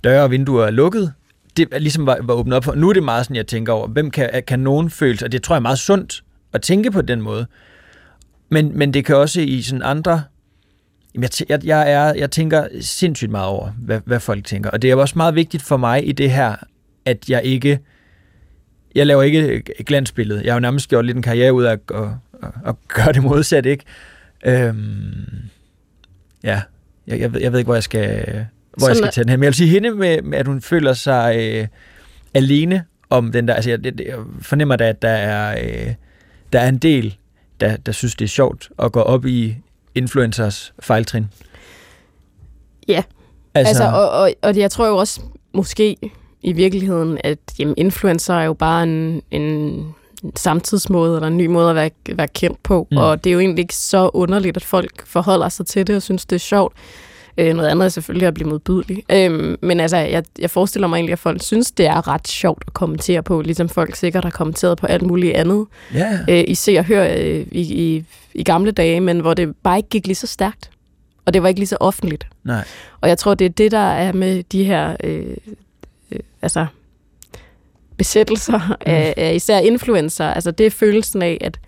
døre og vinduer er lukket, det er ligesom var, var åbnet op for. Nu er det meget sådan, jeg tænker over, hvem kan, kan nogen føle sig, og det tror jeg er meget sundt at tænke på den måde. Men, men det kan også i sådan andre, jeg, jeg, jeg, er, jeg tænker sindssygt meget over, hvad, hvad folk tænker. Og det er også meget vigtigt for mig i det her, at jeg ikke, jeg laver ikke glansbillede. Jeg har jo nærmest gjort lidt en karriere ud af at, at, at, at gøre det modsat, ikke? Øhm, ja, jeg, jeg, ved, jeg ved ikke, hvor jeg skal, hvor jeg skal tage den hen. Men jeg vil sige hende med, med at hun føler sig øh, alene om den der, altså jeg, jeg fornemmer da, at der er, øh, der er en del, der, der synes, det er sjovt at gå op i influencers fejltrin. Ja. Altså, altså og, og, og jeg tror jo også måske i virkeligheden, at jamen, influencer er jo bare en, en samtidsmåde, eller en ny måde at være, være kendt på. Mm. Og det er jo egentlig ikke så underligt, at folk forholder sig til det og synes, det er sjovt. Øh, noget andet er selvfølgelig at blive modbydelig. Øh, men altså, jeg, jeg forestiller mig egentlig, at folk synes, det er ret sjovt at kommentere på, ligesom folk sikkert har kommenteret på alt muligt andet. Ja, Øh, I ser og hører øh, i, i, i gamle dage, men hvor det bare ikke gik lige så stærkt. Og det var ikke lige så offentligt. nej. Og jeg tror, det er det, der er med de her øh, øh, altså, besættelser af, af især influencer. Altså, det er følelsen af, at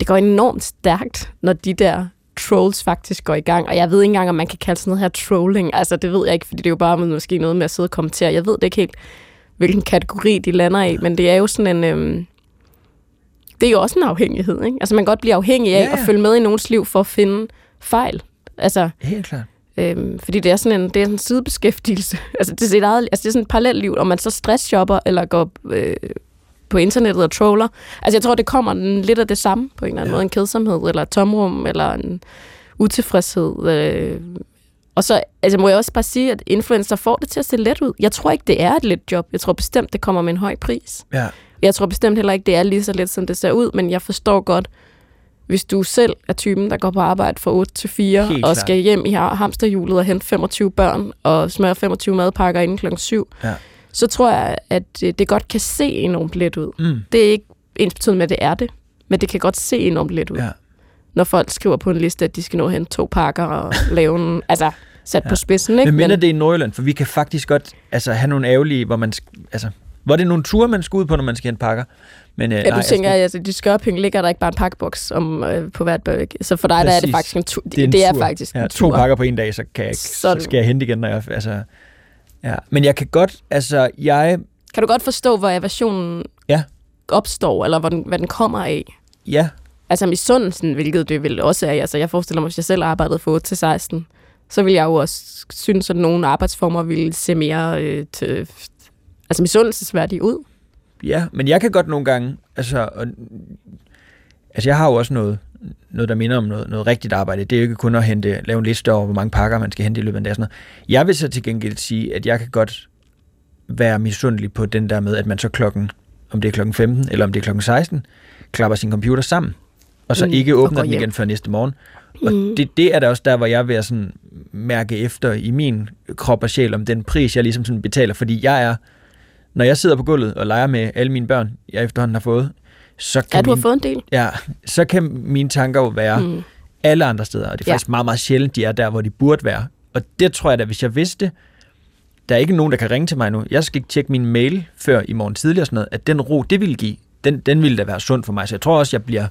det går enormt stærkt, når de der trolls faktisk går i gang. Og jeg ved ikke engang, om man kan kalde sådan noget her trolling. Altså, det ved jeg ikke, fordi det er jo bare måske noget med at sidde og kommentere. Jeg ved det ikke helt, hvilken kategori de lander i, men det er jo sådan en... Øhm, det er jo også en afhængighed, ikke? Altså, man kan godt blive afhængig af Ja, ja, at følge med i nogens liv for at finde fejl. Altså, Helt klart. Øhm, fordi det er sådan en, det er sådan en sidebeskæftigelse. altså, det er, sit eget, altså, det er sådan et parallelt liv, om man så stressshopper, eller går, øh, på internettet og troller. Altså jeg tror, det kommer en, lidt af det samme på en eller anden ja. måde. En kedsomhed, eller et tomrum, eller en utilfredshed. Øh. Og så altså, må jeg også bare sige, at influencer får det til at se let ud. Jeg tror ikke, det er et let job. Jeg tror bestemt, det kommer med en høj pris. Ja. Jeg tror bestemt heller ikke, det er lige så let, som det ser ud, men jeg forstår godt, hvis du selv er typen, der går på arbejde fra 8 til 4 Helt og klart. skal hjem i hamsterhjulet og hente 25 børn og smøre 25 madpakker inden klokken 7, Ja. så tror jeg, at øh, det godt kan se enormt let ud. Mm. Det er ikke ens betydende med, at det er det, men det kan godt se enormt let ud, Ja. når folk skriver på en liste, at de skal nå hente to pakker og lave en, altså sat ja. på spidsen, ikke? Men mindre det er i Nordjylland, for vi kan faktisk godt altså, have nogle ærgerlige, hvor man... Altså, hvor det er nogle ture, man skal ud på, når man skal hente pakker. Men, øh, Ja, du tænker, at altså, de skørpenge ligger der ikke bare en pakkeboks om, øh, på hvert bøg. Så for dig der er det faktisk en tur. det er, en det er tur. faktisk ja, en To tur. pakker på en dag, så, kan jeg så skal jeg hente igen, når jeg... Altså, ja. Men jeg kan godt... Altså, jeg... Kan du godt forstå, hvor aversionen Ja. opstår, eller hvor den, hvad den kommer af? Ja, Altså misundelsen, hvilket det vil også er. Altså jeg forestiller mig, hvis jeg selv arbejdede fra 8 til 16, så ville jeg jo også synes, at nogle arbejdsformer ville se mere øh, til, altså misundelsesværdige ud. Ja, men jeg kan godt nogle gange, altså, og, altså jeg har jo også noget, noget, der minder om noget, noget rigtigt arbejde. Det er jo ikke kun at hente, lave en liste over, hvor mange pakker man skal hente i løbet af en dag. Sådan noget. Jeg vil så til gengæld sige, at jeg kan godt være misundelig på den der med, at man så klokken, om det er klokken 15 eller om det er klokken 16, klapper sin computer sammen, og så Mm, ikke åbner den hjem. igen før næste morgen. Og Mm. det, det er da også der, hvor jeg vil at sådan mærke efter i min krop og sjæl, om den pris, jeg ligesom sådan betaler. Fordi jeg er, når jeg sidder på gulvet og leger med alle mine børn, jeg efterhånden har fået, så kan, Ja, du har mine, fået en del. ja, så kan mine tanker jo være Mm. alle andre steder. Og det er Ja. faktisk meget, meget sjældent, de er der, hvor de burde være. Og det tror jeg da, hvis jeg vidste, der er ikke nogen, der kan ringe til mig nu. Jeg skal ikke tjekke min mail før i morgen tidlig og sådan noget, at den ro, det ville give, den, den ville da være sund for mig. Så jeg tror også, jeg bliver,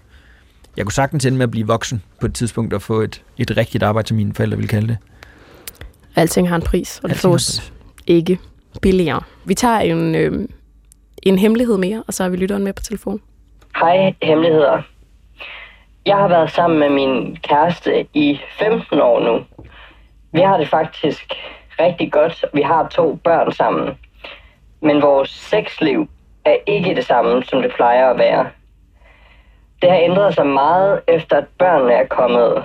jeg kunne sagtens ende med at blive voksen på et tidspunkt og få et, et rigtigt arbejde, som mine forældre ville kalde det. Alting har en pris, og det fås ikke billigere. Vi tager en, øh, en hemmelighed mere, og så har vi lytteren med på telefon. Hej, hemmeligheder. Jeg har været sammen med min kæreste i 15 år nu. Vi har det faktisk rigtig godt. Vi har to børn sammen. Men vores sexliv er ikke det samme, som det plejer at være. Det har ændret sig meget efter, at børnene er kommet.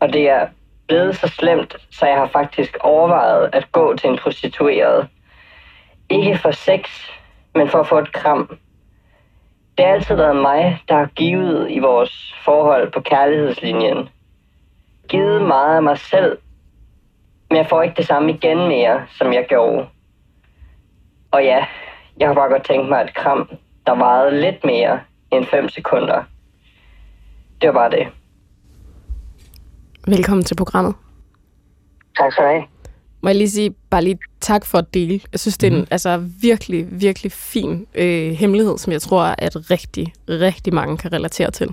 Og det er blevet så slemt, så jeg har faktisk overvejet at gå til en prostitueret. Ikke for sex, men for at få et kram. Det har altid været mig, der har givet i vores forhold på kærlighedslinjen. Givet meget af mig selv, men jeg får ikke det samme igen mere, som jeg gjorde. Og ja, jeg har bare godt tænkt mig et kram, der varede lidt mere end 5 sekunder. Det var bare det. Velkommen til programmet. Tak skal du have. Må jeg lige sige, bare lige tak for at dele. Jeg synes, det er en altså, virkelig, virkelig fin øh, hemmelighed, som jeg tror, at rigtig, rigtig mange kan relatere til.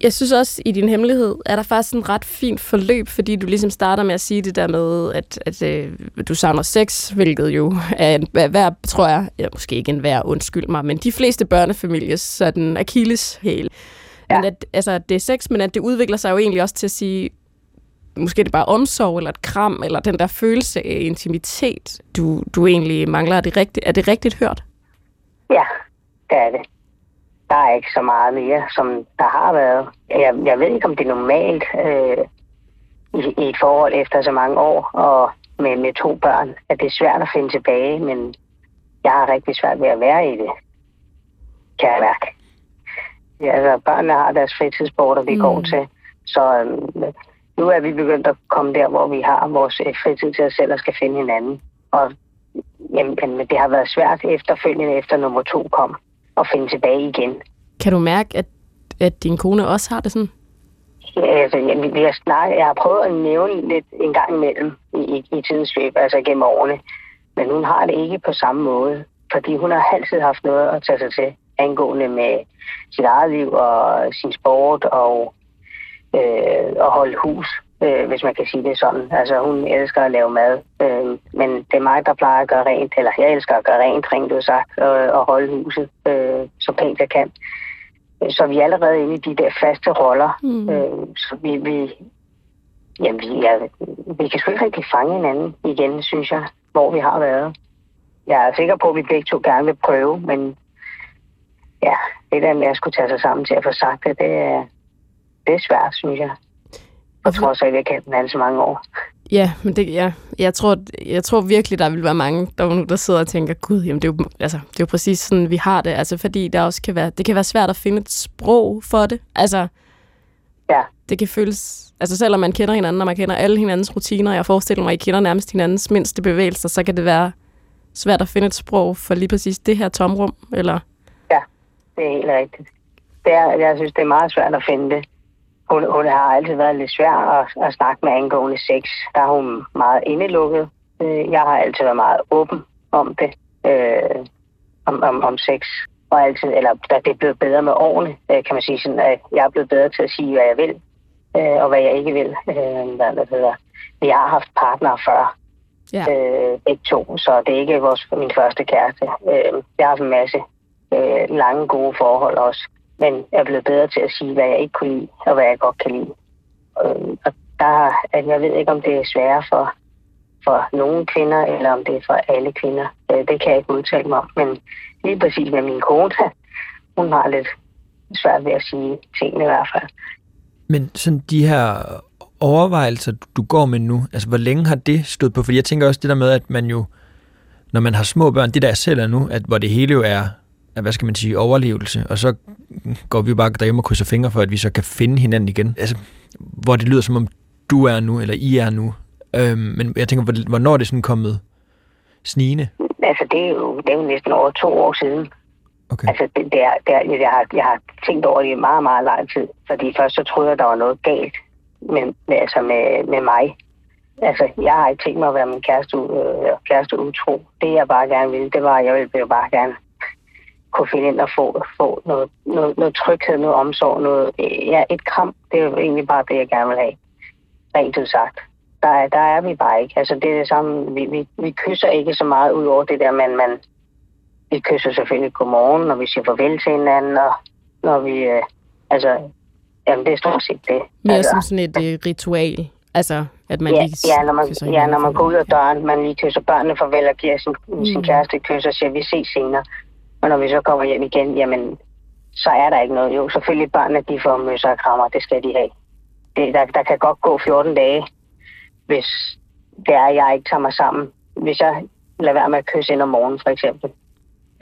Jeg synes også, i din hemmelighed er der faktisk en ret fint forløb, fordi du ligesom starter med at sige det der med, at, at øh, du savner sex, hvilket jo er en hver- hver, tror jeg, ja, måske ikke en hver, undskyld mig, men de fleste børnefamilier, sådan Achilles hæl. Ja. Men at, altså, det er sex, men at det udvikler sig jo egentlig også til at sige, måske er det bare omsorg, eller et kram, eller den der følelse af intimitet, du, du egentlig mangler. Er det rigtigt, er det rigtigt hørt? Ja, det er det. Der er ikke så meget mere, som der har været. Jeg, jeg ved ikke, om det er normalt øh, i, i et forhold efter så mange år, og med, med to børn, at det er svært at finde tilbage, men jeg har rigtig svært ved at være i det, kan jeg mærke. Ja, altså, børnene har deres fritidssporter, vi mm. går til, så øhm, nu er vi begyndt at komme der, hvor vi har vores øh, fritid til os selv og skal finde hinanden. Og jamen, men det har været svært efterfølgende, efter nummer to kom, at finde tilbage igen. Kan du mærke, at, at din kone også har det sådan? Altså, jeg, vi har snakket, jeg har prøvet at nævne lidt en gang imellem i, i, i tidens løb, altså gennem årene. Men hun har det ikke på samme måde, fordi hun har altid haft noget at tage sig til, angående med sit eget liv og sin sport og øh, at holde hus, øh, hvis man kan sige det sådan. Altså, hun elsker at lave mad, øh, men det er mig, der plejer at gøre rent, eller jeg elsker at gøre rent, rent ud sagt, og, og holde huset øh, så pænt jeg kan. Så vi er allerede inde i de der faste roller. Mm. Øh, så vi, vi, jamen, vi, ja, vi kan sgu ikke rigtig fange hinanden igen, synes jeg, hvor vi har været. jeg er sikker på, at vi begge to gerne vil prøve, men ja, det der med at skulle tage sig sammen til at få sagt det, det er, det er svært, synes jeg. Jeg tror så, at jeg kendt den anden så mange år. Ja, men det, ja, jeg, tror, jeg tror virkelig, der vil være mange, der, nu, der sidder og tænker, gud, jamen det, er jo, altså, det er jo præcis sådan, vi har det. Altså, fordi der også kan være, det kan være svært at finde et sprog for det. Altså, ja. det kan føles... Altså, selvom man kender hinanden, og man kender alle hinandens rutiner, jeg forestiller mig, at I kender nærmest hinandens mindste bevægelser, så kan det være svært at finde et sprog for lige præcis det her tomrum, eller? Ja, det er helt rigtigt. Det er, jeg synes, det er meget svært at finde det hun, hun har altid været lidt svær at, at snakke med angående sex. Der er hun meget indelukket. Øh, jeg har altid været meget åben om det, øh, om, om, om sex. Og altid, eller det er blevet bedre med årene, øh, kan man sige sådan, at jeg er blevet bedre til at sige, hvad jeg vil, øh, og hvad jeg ikke vil. Øh, hvad det hedder. Jeg har haft partnere før, ja. øh, ikke to, så det er ikke vores, min første kæreste. Øh, jeg har haft en masse øh, lange, gode forhold også men jeg er blevet bedre til at sige, hvad jeg ikke kunne lide, og hvad jeg godt kan lide. Øh, og der, at jeg ved ikke, om det er sværere for, for nogle kvinder, eller om det er for alle kvinder. Øh, det kan jeg ikke udtale mig om. Men lige præcis med min kone, hun har lidt svært ved at sige tingene i hvert fald. Men sådan de her overvejelser, du går med nu, altså hvor længe har det stået på? Fordi jeg tænker også det der med, at man jo, når man har små børn, det der jeg selv er nu, at hvor det hele jo er hvad skal man sige, overlevelse, og så går vi bare derhjemme og krydser fingre for, at vi så kan finde hinanden igen. Altså, hvor det lyder som om du er nu, eller I er nu. Øhm, men jeg tænker, hvornår er det sådan kommet snigende? Altså, det er jo, det er jo næsten over to år siden. Okay. Altså, det, det er, det er, jeg, har, jeg har tænkt over det i meget, meget lang tid. Fordi først så troede jeg, der var noget galt med, med, altså med, med mig. Altså, jeg har ikke tænkt mig at være min kæreste, øh, kæreste utro. Det, jeg bare gerne ville, det var, at jeg ville jo bare gerne kunne finde ind og få, få noget, noget, noget tryghed, noget omsorg, noget, ja, et kram. Det er jo egentlig bare det, jeg gerne vil have. Rent ud sagt. Der er, der er vi bare ikke. Altså, det er det samme. Vi, vi, vi kysser ikke så meget ud over det der, men man, vi kysser selvfølgelig godmorgen, når vi siger farvel til hinanden, og når vi, øh, altså, jamen det er stort set det. Mere altså, som sådan et øh, ritual, altså, at man ja, lige ja, når man, ja, når man går ud af døren, man lige kysser børnene farvel og giver sin, mm. sin kæreste kys og siger, vi ses senere. Og når vi så kommer hjem igen, jamen, så er der ikke noget. Jo, selvfølgelig børnene, de får møsser og krammer, det skal de have. Det, der, der kan godt gå 14 dage, hvis det er, at jeg ikke tager mig sammen. Hvis jeg lader være med at kysse ind om morgenen, for eksempel,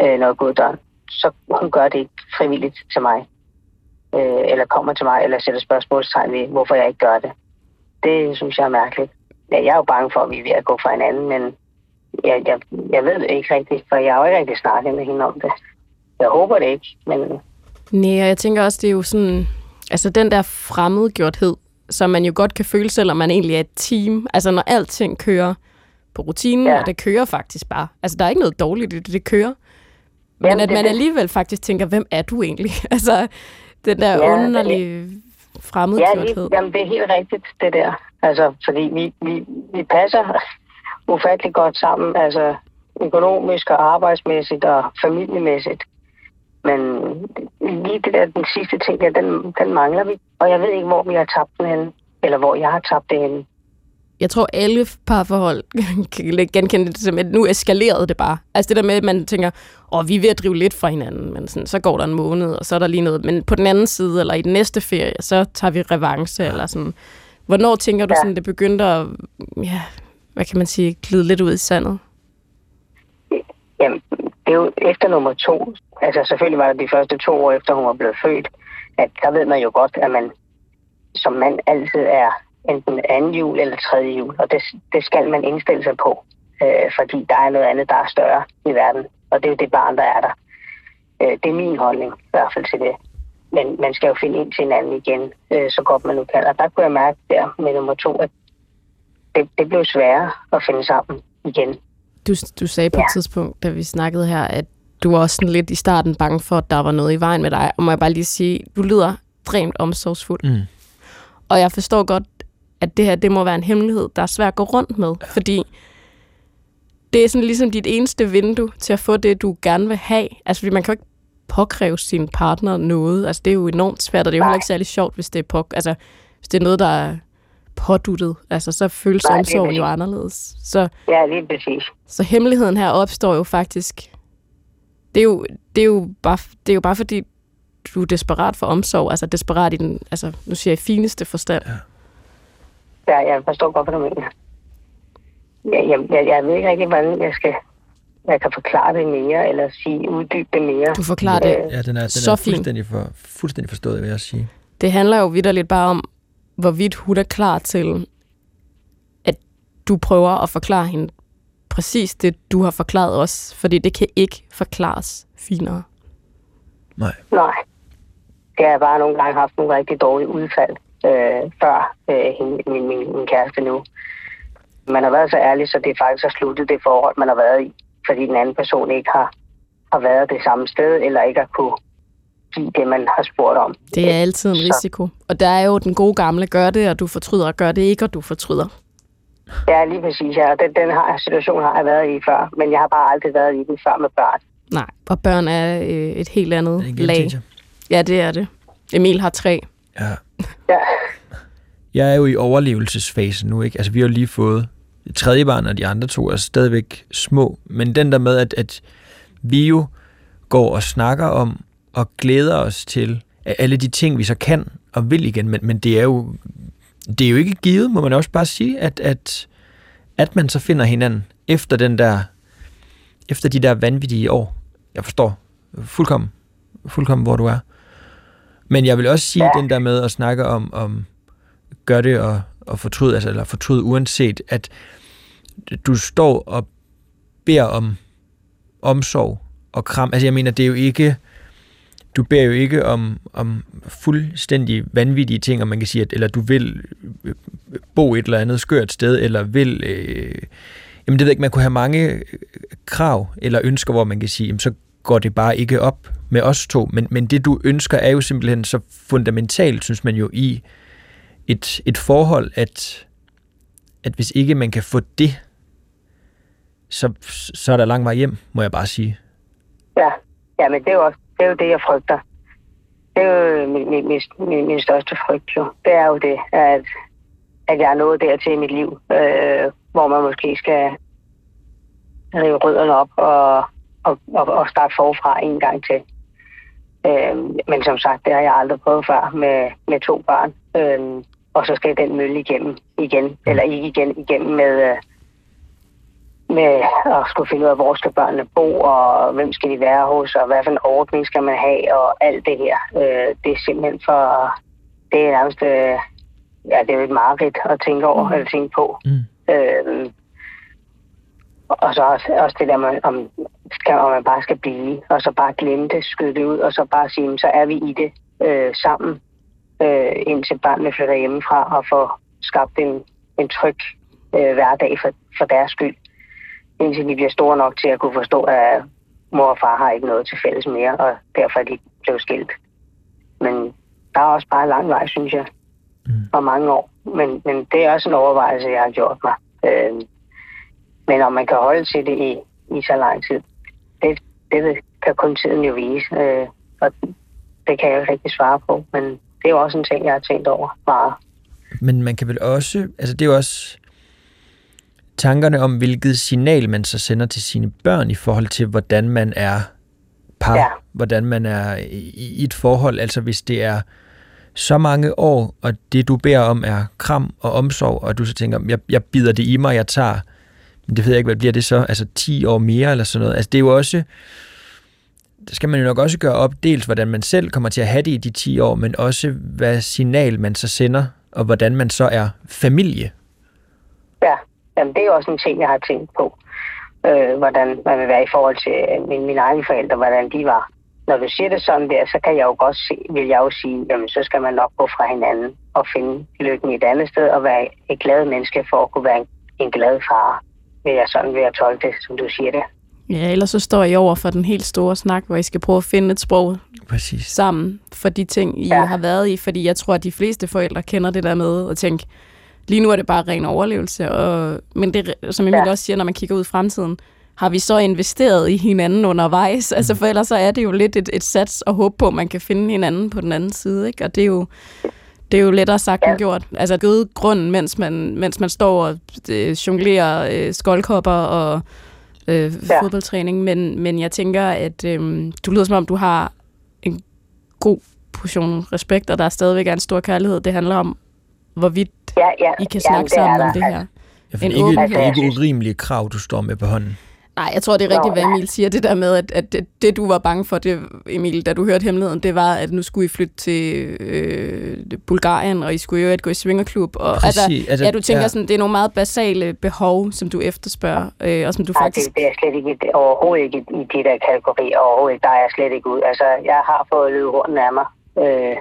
øh, når jeg går ud døren, så hun gør det ikke frivilligt til mig. Øh, eller kommer til mig, eller sætter spørgsmålstegn ved, hvorfor jeg ikke gør det. Det synes jeg er mærkeligt. Ja, jeg er jo bange for, at vi er ved at gå fra hinanden, men jeg, jeg, jeg ved det ikke rigtigt, for jeg har jo ikke rigtig snakket med hende om det. Jeg håber det ikke, men... Nej, jeg tænker også, det er jo sådan... Altså den der fremmedgjorthed, som man jo godt kan føle, selvom man egentlig er et team. Altså når alting kører på rutinen, ja. og det kører faktisk bare. Altså der er ikke noget dårligt i det, det kører. Men Jamen, at man det, alligevel faktisk tænker, hvem er du egentlig? altså den der ja, underlige det, fremmedgjorthed. Ja, jamen det er helt rigtigt, det der. Altså, fordi vi, vi, vi passer ufattelig godt sammen, altså økonomisk og arbejdsmæssigt og familiemæssigt. Men lige det der, den sidste ting, der, den, den mangler vi. Og jeg ved ikke, hvor vi har tabt den henne, eller hvor jeg har tabt det henne. Jeg tror, alle parforhold kan genkende det som, at nu eskalerede det bare. Altså det der med, at man tænker, åh, vi er ved at drive lidt fra hinanden, men sådan, så går der en måned, og så er der lige noget. Men på den anden side, eller i den næste ferie, så tager vi revanche, eller sådan. Hvornår tænker du ja. sådan, det begyndte at ja, hvad kan man sige, glide lidt ud i sandet? Jamen, det er jo efter nummer to. Altså selvfølgelig var det de første to år efter, hun var blevet født, at der ved man jo godt, at man som mand altid er enten anden jul eller tredje jul, og det, det skal man indstille sig på, øh, fordi der er noget andet, der er større i verden, og det er jo det barn, der er der. Øh, det er min holdning i hvert fald til det. Men man skal jo finde ind til hinanden igen, øh, så godt man nu kan. Og der kunne jeg mærke der med nummer to, at det, det blev sværere at finde sammen igen. Du, du sagde på ja. et tidspunkt, da vi snakkede her, at du var også sådan lidt i starten bange for, at der var noget i vejen med dig. Og må jeg bare lige sige, du lyder dremt omsorgsfuld. Mm. Og jeg forstår godt, at det her, det må være en hemmelighed, der er svært at gå rundt med. Fordi det er sådan ligesom dit eneste vindue til at få det, du gerne vil have. Altså, fordi man kan jo ikke påkræve sin partner noget. Altså, det er jo enormt svært, og det er jo heller ikke særlig sjovt, hvis det er, på, altså, hvis det er noget, der påduttet. Altså, så føles Nej, omsorgen jo anderledes. Så, Ja, lige præcis. så hemmeligheden her opstår jo faktisk... Det er jo, det er jo, bare, det er jo bare fordi, du er desperat for omsorg. Altså desperat i den, altså nu siger jeg i fineste forstand. Ja. Ja, jeg forstår godt, hvad du mener. Jeg, jeg, jeg, jeg ved ikke rigtig, hvordan jeg skal jeg kan forklare det mere, eller sige, uddybe det mere. Du forklarer det Ja, den er, den så er fint. fuldstændig, for, fuldstændig forstået, vil jeg sige. Det handler jo vidderligt bare om, hvorvidt hun er klar til, at du prøver at forklare hende præcis det, du har forklaret os. Fordi det kan ikke forklares finere. Nej. Nej. Det har jeg bare nogle gange haft nogle rigtig dårlige udfald øh, før øh, hende, min, min, min kæreste nu. Man har været så ærlig, så det faktisk har sluttet det forhold, man har været i. Fordi den anden person ikke har, har været det samme sted, eller ikke har kunne det, man har spurgt om. Det er altid en Så- risiko. Og der er jo den gode gamle, gør det, og du fortryder, og gør det ikke, og du fortryder. Ja, lige præcis. Ja. Den, den har, situation har jeg været i før, men jeg har bare aldrig været i den før med børn. Nej, og børn er øh, et helt andet Det er lag. changer. Ja, det er det. Emil har tre. Ja. Ja, Jeg er jo i overlevelsesfasen nu, ikke? Altså, vi har jo lige fået et tredje barn, og de andre to er stadigvæk små. Men den der med, at, at vi jo går og snakker om og glæder os til alle de ting, vi så kan og vil igen, men, men det er jo det er jo ikke givet, må man også bare sige, at, at, at man så finder hinanden efter den der efter de der vanvittige år. Jeg forstår fuldkommen, fuldkommen hvor du er. Men jeg vil også sige ja. den der med at snakke om, om gør det og, og fortryde, altså, eller fortryde uanset, at du står og beder om omsorg og kram. Altså jeg mener, det er jo ikke, du beder jo ikke om, om fuldstændig vanvittige ting, og man kan sige, at eller du vil øh, bo et eller andet skørt sted, eller vil, øh, jamen det ved jeg ikke, man kunne have mange øh, krav eller ønsker, hvor man kan sige, jamen så går det bare ikke op med os to, men, men det du ønsker er jo simpelthen så fundamentalt, synes man jo, i et, et forhold, at, at hvis ikke man kan få det, så, så er der lang vej hjem, må jeg bare sige. ja. ja men det er, jo også, det er jo det, jeg frygter. Det er jo min, min, min, min, største frygt jo. Det er jo det, at, at jeg er nået dertil i mit liv, øh, hvor man måske skal rive rødderne op og, og, og, og starte forfra en gang til. Øh, men som sagt, det har jeg aldrig prøvet før med, med to børn. Øh, og så skal den mølle igennem igen, eller ikke igen, igennem med, øh, med at skulle finde ud af, hvor skal børnene bo, og hvem skal de være hos, og hvad for en ordning skal man have, og alt det her. Øh, det er simpelthen for, det er nærmest, øh, ja, det er jo et mareridt at tænke over, mm. eller tænke på. Mm. Øh, og så også, også det der med, om, skal, om man bare skal blive, og så bare glemme det, skyde det ud, og så bare sige, så er vi i det øh, sammen, øh, indtil børnene flytter hjemmefra, og får skabt en, en tryg øh, hverdag for, for deres skyld. Indtil de bliver store nok til at kunne forstå, at mor og far har ikke noget til fælles mere, og derfor er de blevet skilt. Men der er også bare lang vej, synes jeg, mm. og mange år. Men, men det er også en overvejelse, jeg har gjort mig. Øh, men om man kan holde til det i, i så lang tid, det, det kan kun tiden jo vise. Øh, og det kan jeg jo ikke rigtig svare på. Men det er jo også en ting, jeg har tænkt over meget. Men man kan vel også, altså det er jo også tankerne om, hvilket signal man så sender til sine børn i forhold til, hvordan man er par, Ja. hvordan man er i, i et forhold. Altså hvis det er så mange år, og det du beder om er kram og omsorg, og du så tænker, jeg, jeg bider det i mig, jeg tager, men det ved jeg ikke, hvad bliver det så, altså 10 år mere eller sådan noget. Altså det er jo også, der skal man jo nok også gøre op, dels hvordan man selv kommer til at have det i de 10 år, men også hvad signal man så sender, og hvordan man så er familie. Ja, Jamen, det er også en ting, jeg har tænkt på. Øh, hvordan man vil være i forhold til øh, mine, mine egne forældre, hvordan de var. Når du siger det sådan der, så kan jeg jo godt se, vil jeg jo sige, jamen så skal man nok gå fra hinanden og finde lykken et andet sted og være et glad menneske for at kunne være en, en glad far. Vil jeg sådan vil jeg tolke det, som du siger det. Ja, ellers så står I over for den helt store snak, hvor I skal prøve at finde et sprog Præcis. sammen for de ting, I. Ja. har været i. Fordi jeg tror, at de fleste forældre kender det der med at tænke, lige nu er det bare ren overlevelse. Og, men det, som Emil ja. også siger, når man kigger ud i fremtiden, har vi så investeret i hinanden undervejs? Altså for ellers så er det jo lidt et, et sats at håbe på, at man kan finde hinanden på den anden side. Ikke? Og det er jo Det er jo lettere sagt end gjort. Altså gøde grunden, mens man, mens man står og øh, jonglerer øh, skoldkopper og øh, Ja. ja. fodboldtræning. Men, men jeg tænker, at øh, du lyder som om, du har en god portion respekt, og der er stadigvæk er en stor kærlighed. Det handler om, hvorvidt Ja, ja, I kan snakke er sammen der. om det her. Jeg En finder ikke, åbenhed. det er ikke urimelige krav, du står med på hånden. Nej, jeg tror, det er rigtigt, hvad Emil siger. Det der med, at, at det, det, du var bange for, det, Emil, da du hørte hemmeligheden, det var, at nu skulle I flytte til øh, Bulgarien, og I skulle jo gå i svingerklub. Og, Præcis, altså, altså, ja, du tænker ja. sådan, det er nogle meget basale behov, som du efterspørger, øh, og som du Nej, faktisk... det, det er slet ikke, det er overhovedet ikke i de der kategorier. Overhovedet ikke. Der er jeg slet ikke ud. Altså, jeg har fået løbet rundt af mig. Øh,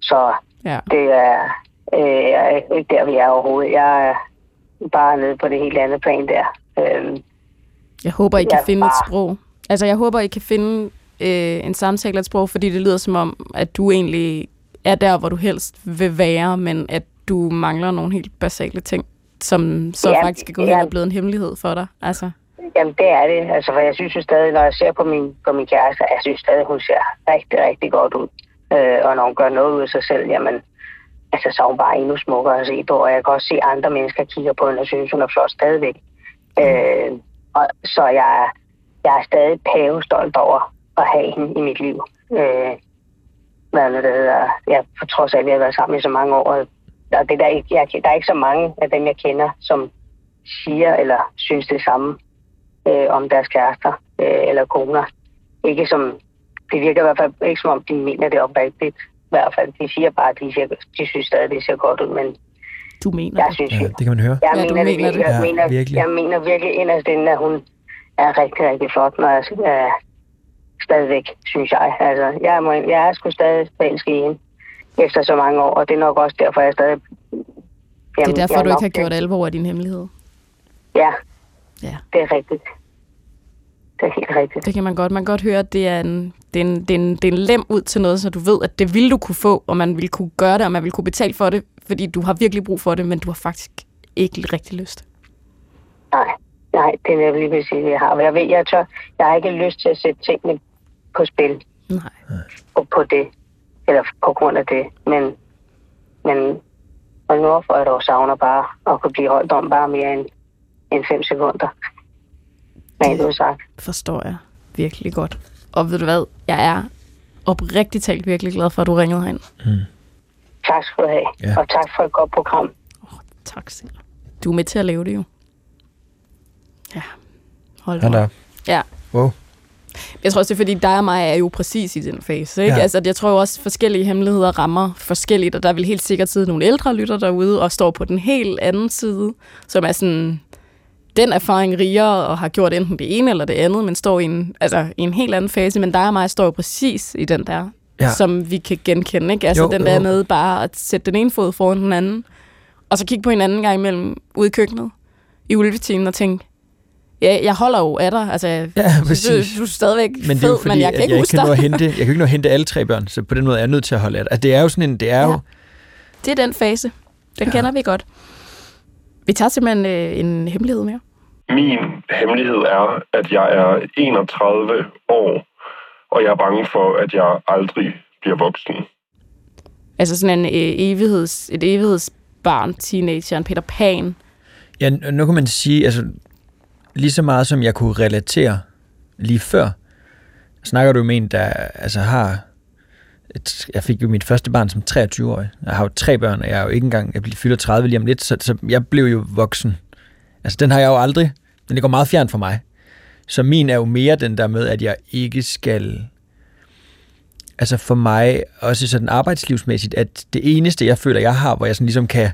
så Ja. det er, øh, jeg er ikke der, vi er overhovedet. Jeg er bare nede på det helt andet plan der. Øh, Jeg håber, I kan Jeg finde et bare- sprog. Altså, jeg håber, I kan finde øh, en samtale og et sprog, fordi det lyder som om, at du egentlig er der, hvor du helst vil være, men at du mangler nogle helt basale ting, som så Ja, faktisk er gået ja. hen og blevet en hemmelighed for dig. Altså, Jamen, det er det. Altså, for jeg synes jo stadig, når jeg ser på min, på min kæreste, jeg synes stadig, hun ser rigtig, rigtig godt ud. Øh, og når hun gør noget ud af sig selv, jamen, altså, så er hun bare endnu smukkere at se på. Og jeg kan også se, at andre mennesker kigger på hende og synes, hun er flot stadigvæk. Øh, og, så jeg, er- jeg er stadig pavestolt over at have hende i mit liv. Øh, hvad er det, der hedder? Jeg, for trods at vi har været sammen i så mange år, og det der, er ikke, jeg, der er ikke så mange af dem, jeg kender, som siger eller synes det samme øh, om deres kærester øh, eller koner. Ikke som, det virker i hvert fald ikke som om, de mener det oprigtigt. I hvert fald, de siger bare, at de, siger, de synes stadig, det ser godt ud, men du mener jeg det. synes, Ja, det kan man høre. jeg Ja, mener, det, mener virkelig. det. Jeg, Ja, mener, virkelig. jeg mener virkelig inderst inde, at hun er rigtig, rigtig flot, når jeg øh, stadigvæk, synes jeg. Altså, jeg, må, jeg er sgu stadig forelsket i hende efter så mange år, og det er nok også derfor, jeg stadig... Det er derfor, jeg du ikke har gjort alvor af din hemmelighed. Ja, Ja. det er rigtigt. Det er helt rigtigt. Det kan man godt. Man kan godt høre, at det er en, det er en, det er en, det er en lem ud til noget, så du ved, at det ville du kunne få, og man ville kunne gøre det, og man ville kunne betale for det, fordi du har virkelig brug for det, men du har faktisk ikke rigtig lyst. Nej, nej, det er nemlig lige præcis, det jeg har. Men jeg ved, jeg tør, jeg har ikke lyst til at sætte tingene på spil Nej. på, på det, eller på grund af det. Men, men og nu for jeg dog savner bare at kunne blive holdt om bare mere end, end fem sekunder. Rent udsagt. Forstår jeg virkelig godt. Og ved du hvad, jeg er oprigtigt talt virkelig glad for, at du ringede herind. Tak skal du have, Ja. og tak for et godt program. Tak selv. Du er med til at lave det jo. Ja. Hold da. Ja. Wow. Jeg tror også, det er fordi dig og mig er jo præcis i den fase. Ikke? Ja. Ja. Altså, jeg tror jo også, forskellige hemmeligheder rammer forskelligt, og der vil helt sikkert sidde nogle ældre lytter derude og står på den helt anden side, som er sådan den erfaring rigere og har gjort enten det ene eller det andet, men står i en, altså, i en helt anden fase. Men dig og mig står jo præcis i den der, Ja. som vi kan genkende. Ikke? Altså Jo, jo, den der jo. med bare at sætte den ene fod foran den anden, og så kigge på hinanden gang imellem ude i køkkenet i ulvetimen og tænke, ja, jeg holder jo af dig. Altså, Ja, du, præcis. du er stadigvæk Men det er fed, jo fordi, men jeg kan ikke jeg huske kan, dig. hente, jeg kan jo ikke nå at hente alle tre børn, så på den måde er jeg nødt til at holde af det. Altså, det er jo sådan en, det er jo, Ja. Det er den fase. Den ja. kender vi godt. Vi tager simpelthen øh, en hemmelighed mere. Min hemmelighed er, at jeg er 31 år, og jeg er bange for, at jeg aldrig bliver voksen. Altså sådan en øh, evigheds, et evighedsbarn, teenager, en Peter Pan. Ja, nu kan man sige, altså lige så meget som jeg kunne relatere lige før, snakker du med en, der altså har... Et, jeg fik jo mit første barn som 23-årig. Jeg har jo tre børn, og jeg er jo ikke engang... Jeg bliver fylder 30 lige om lidt, så, så jeg blev jo voksen. Altså, den har jeg jo aldrig... Den ligger meget fjern for mig. Så min er jo mere den der med, at jeg ikke skal... Altså for mig, også sådan arbejdslivsmæssigt, at det eneste, jeg føler, jeg har, hvor jeg sådan ligesom kan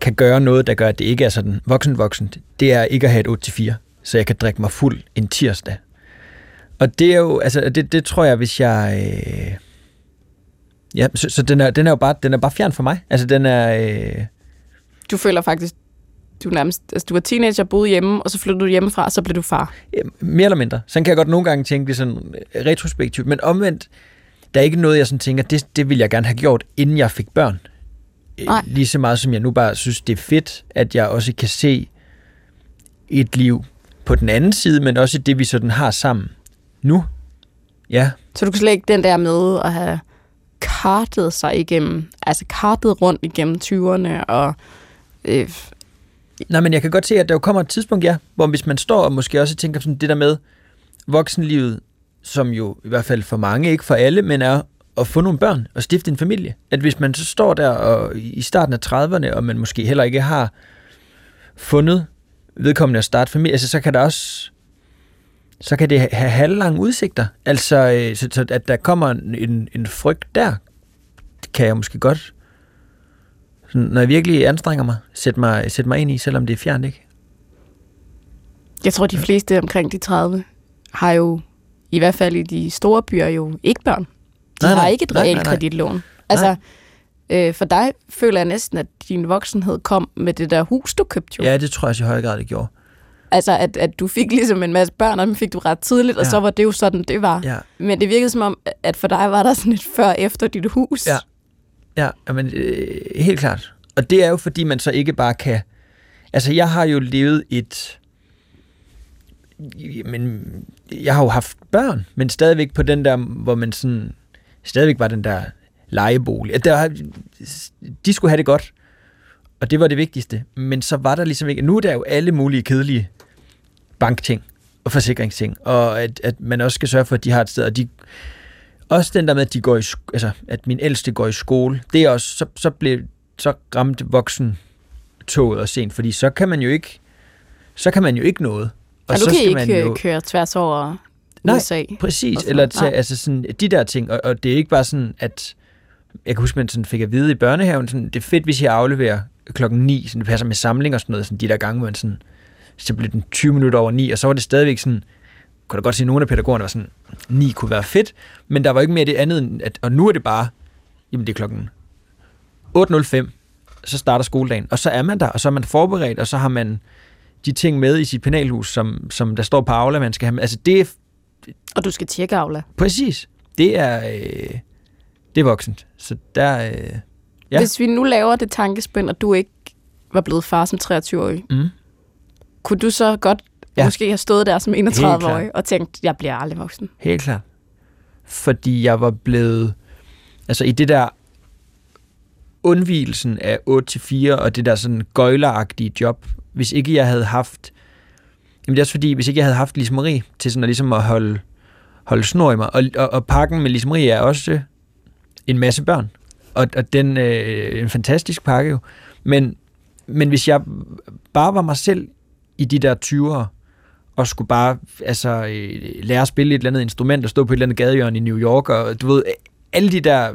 kan gøre noget, der gør, at det ikke er sådan voksen-voksen, det er ikke at have et 8-4, så jeg kan drikke mig fuld en tirsdag. Og det er jo, altså, det, det tror jeg, hvis jeg... Øh, ja, så, så den, er, den er jo bare, den er bare fjern for mig. Altså, den er... Øh, Du føler faktisk, du nærmest, altså du var teenager, boede hjemme, og så flyttede du hjemmefra, og så blev du far. øh, mere eller mindre. Sådan kan jeg godt nogle gange tænke det sådan øh, retrospektivt, men omvendt, der er ikke noget, jeg sådan tænker, det, det ville jeg gerne have gjort, inden jeg fik børn. Øh, Nej. Lige så meget som jeg nu bare synes, det er fedt, at jeg også kan se et liv på den anden side, men også det, vi sådan har sammen nu. Ja, Så du kan slet ikke den der med at have kartet sig igennem, altså kartet rundt igennem 20'erne, og øh, Nej, men jeg kan godt se, at der jo kommer et tidspunkt, ja, hvor hvis man står og måske også tænker sådan det der med voksenlivet, som jo i hvert fald for mange, ikke for alle, men er at få nogle børn og stifte en familie. At hvis man så står der og i starten af 30'erne, og man måske heller ikke har fundet vedkommende at starte familie, altså så kan der også så kan det have halvlange udsigter. Altså, øh, så, så at der kommer en, en frygt der, kan jeg måske godt, når jeg virkelig anstrenger mig, sætte mig, sætte mig ind i, selvom det er fjernt, ikke? jeg tror, de fleste omkring de 30 har jo, i hvert fald i de store byer, jo ikke børn. De Nej, har nej. ikke et Nej, reelt nej. Altså, øh, for dig føler jeg næsten, at din voksenhed kom med det der hus, du købte jo. Ja, det tror jeg også i høj grad, det gjorde. Altså, at, at du fik ligesom en masse børn, og dem fik du ret tidligt, og Ja. så var det jo sådan, det var. Ja. Men det virkede som om, at for dig var der sådan et før efter dit hus. Ja. Ja, men øh, helt klart. Og det er jo, fordi man så ikke bare kan... Altså, jeg har jo levet et... Men jeg har jo haft børn, men stadigvæk på den der, hvor man sådan... Stadigvæk var den der lejebolig. Altså, der, de skulle have det godt, og det var det vigtigste. Men så var der ligesom ikke... Nu er der jo alle mulige kedelige bankting og forsikringsting, og at, at man også skal sørge for, at de har et sted, og de også den der med, at de går i, altså, at min ældste går i skole, det er også, så, så blev, så ramte voksen toget og sent, fordi så kan man jo ikke, så kan man jo ikke noget. Og, og du så kan skal ikke man jo, køre tværs over Nej, USA. præcis, eller tage, Nej. altså sådan, de der ting, og, og det er ikke bare sådan, at, jeg kan huske, man sådan fik at vide i børnehaven, sådan, det er fedt, hvis jeg afleverer klokken 9, sådan, det passer med samling og sådan noget, sådan, de der gange, hvor man sådan, så blev den 20 minutter over 9, og så var det stadigvæk sådan, kunne da godt se, at nogle af pædagogerne var sådan, 9 kunne være fedt, men der var ikke mere det andet, end at, og nu er det bare, jamen det er klokken 8.05, så starter skoledagen, og så er man der, og så er man forberedt, og så har man de ting med i sit penalhus, som, som der står på Aula, man skal have med. Altså det er Og du skal tjekke Aula. præcis, det er, øh, det er voksent. Så der, øh, Ja. Hvis vi nu laver det tankespænd, og du ikke var blevet far som 23-årig, mm, kunne du så godt Ja. måske have stået der som Helt 31-årig og tænkt, jeg bliver aldrig voksen? helt klart. Fordi jeg var blevet, altså i det der undvigelsen af 8-4 og det der sådan gøjleragtige job, hvis ikke jeg havde haft, jamen det er også fordi, hvis ikke jeg havde haft Lise Marie til sådan at, ligesom at holde, holde snor i mig, og, og, og pakken med Lise Marie er også en masse børn, og, og den øh, en fantastisk pakke jo, men, men hvis jeg bare var mig selv i de der 20'ere, og skulle bare altså, øh, lære at spille et eller andet instrument og stå på et eller andet gadehjørne i New York, og du ved, øh, alle de der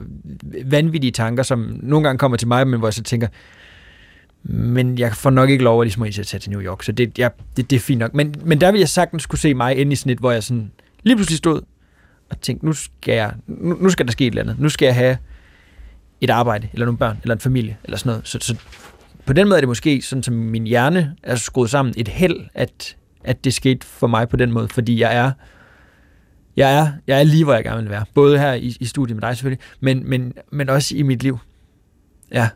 vanvittige tanker, som nogle gange kommer til mig, men hvor jeg så tænker, men jeg får nok ikke lov at ligesom at tage til New York, så det, ja, det, det er fint nok. Men, men der vil jeg sagtens skulle se mig inde i sådan et, hvor jeg sådan lige pludselig stod og tænkte, nu skal, jeg, nu, nu skal der ske et eller andet. Nu skal jeg have et arbejde, eller nogle børn, eller en familie, eller sådan noget. Så, så på den måde er det måske, sådan som min hjerne er skruet sammen, et held, at, at det skete for mig på den måde, fordi jeg er, jeg er, jeg er lige, hvor jeg gerne vil være. Både her i, i studiet med dig selvfølgelig, men, men, men også i mit liv. Ja,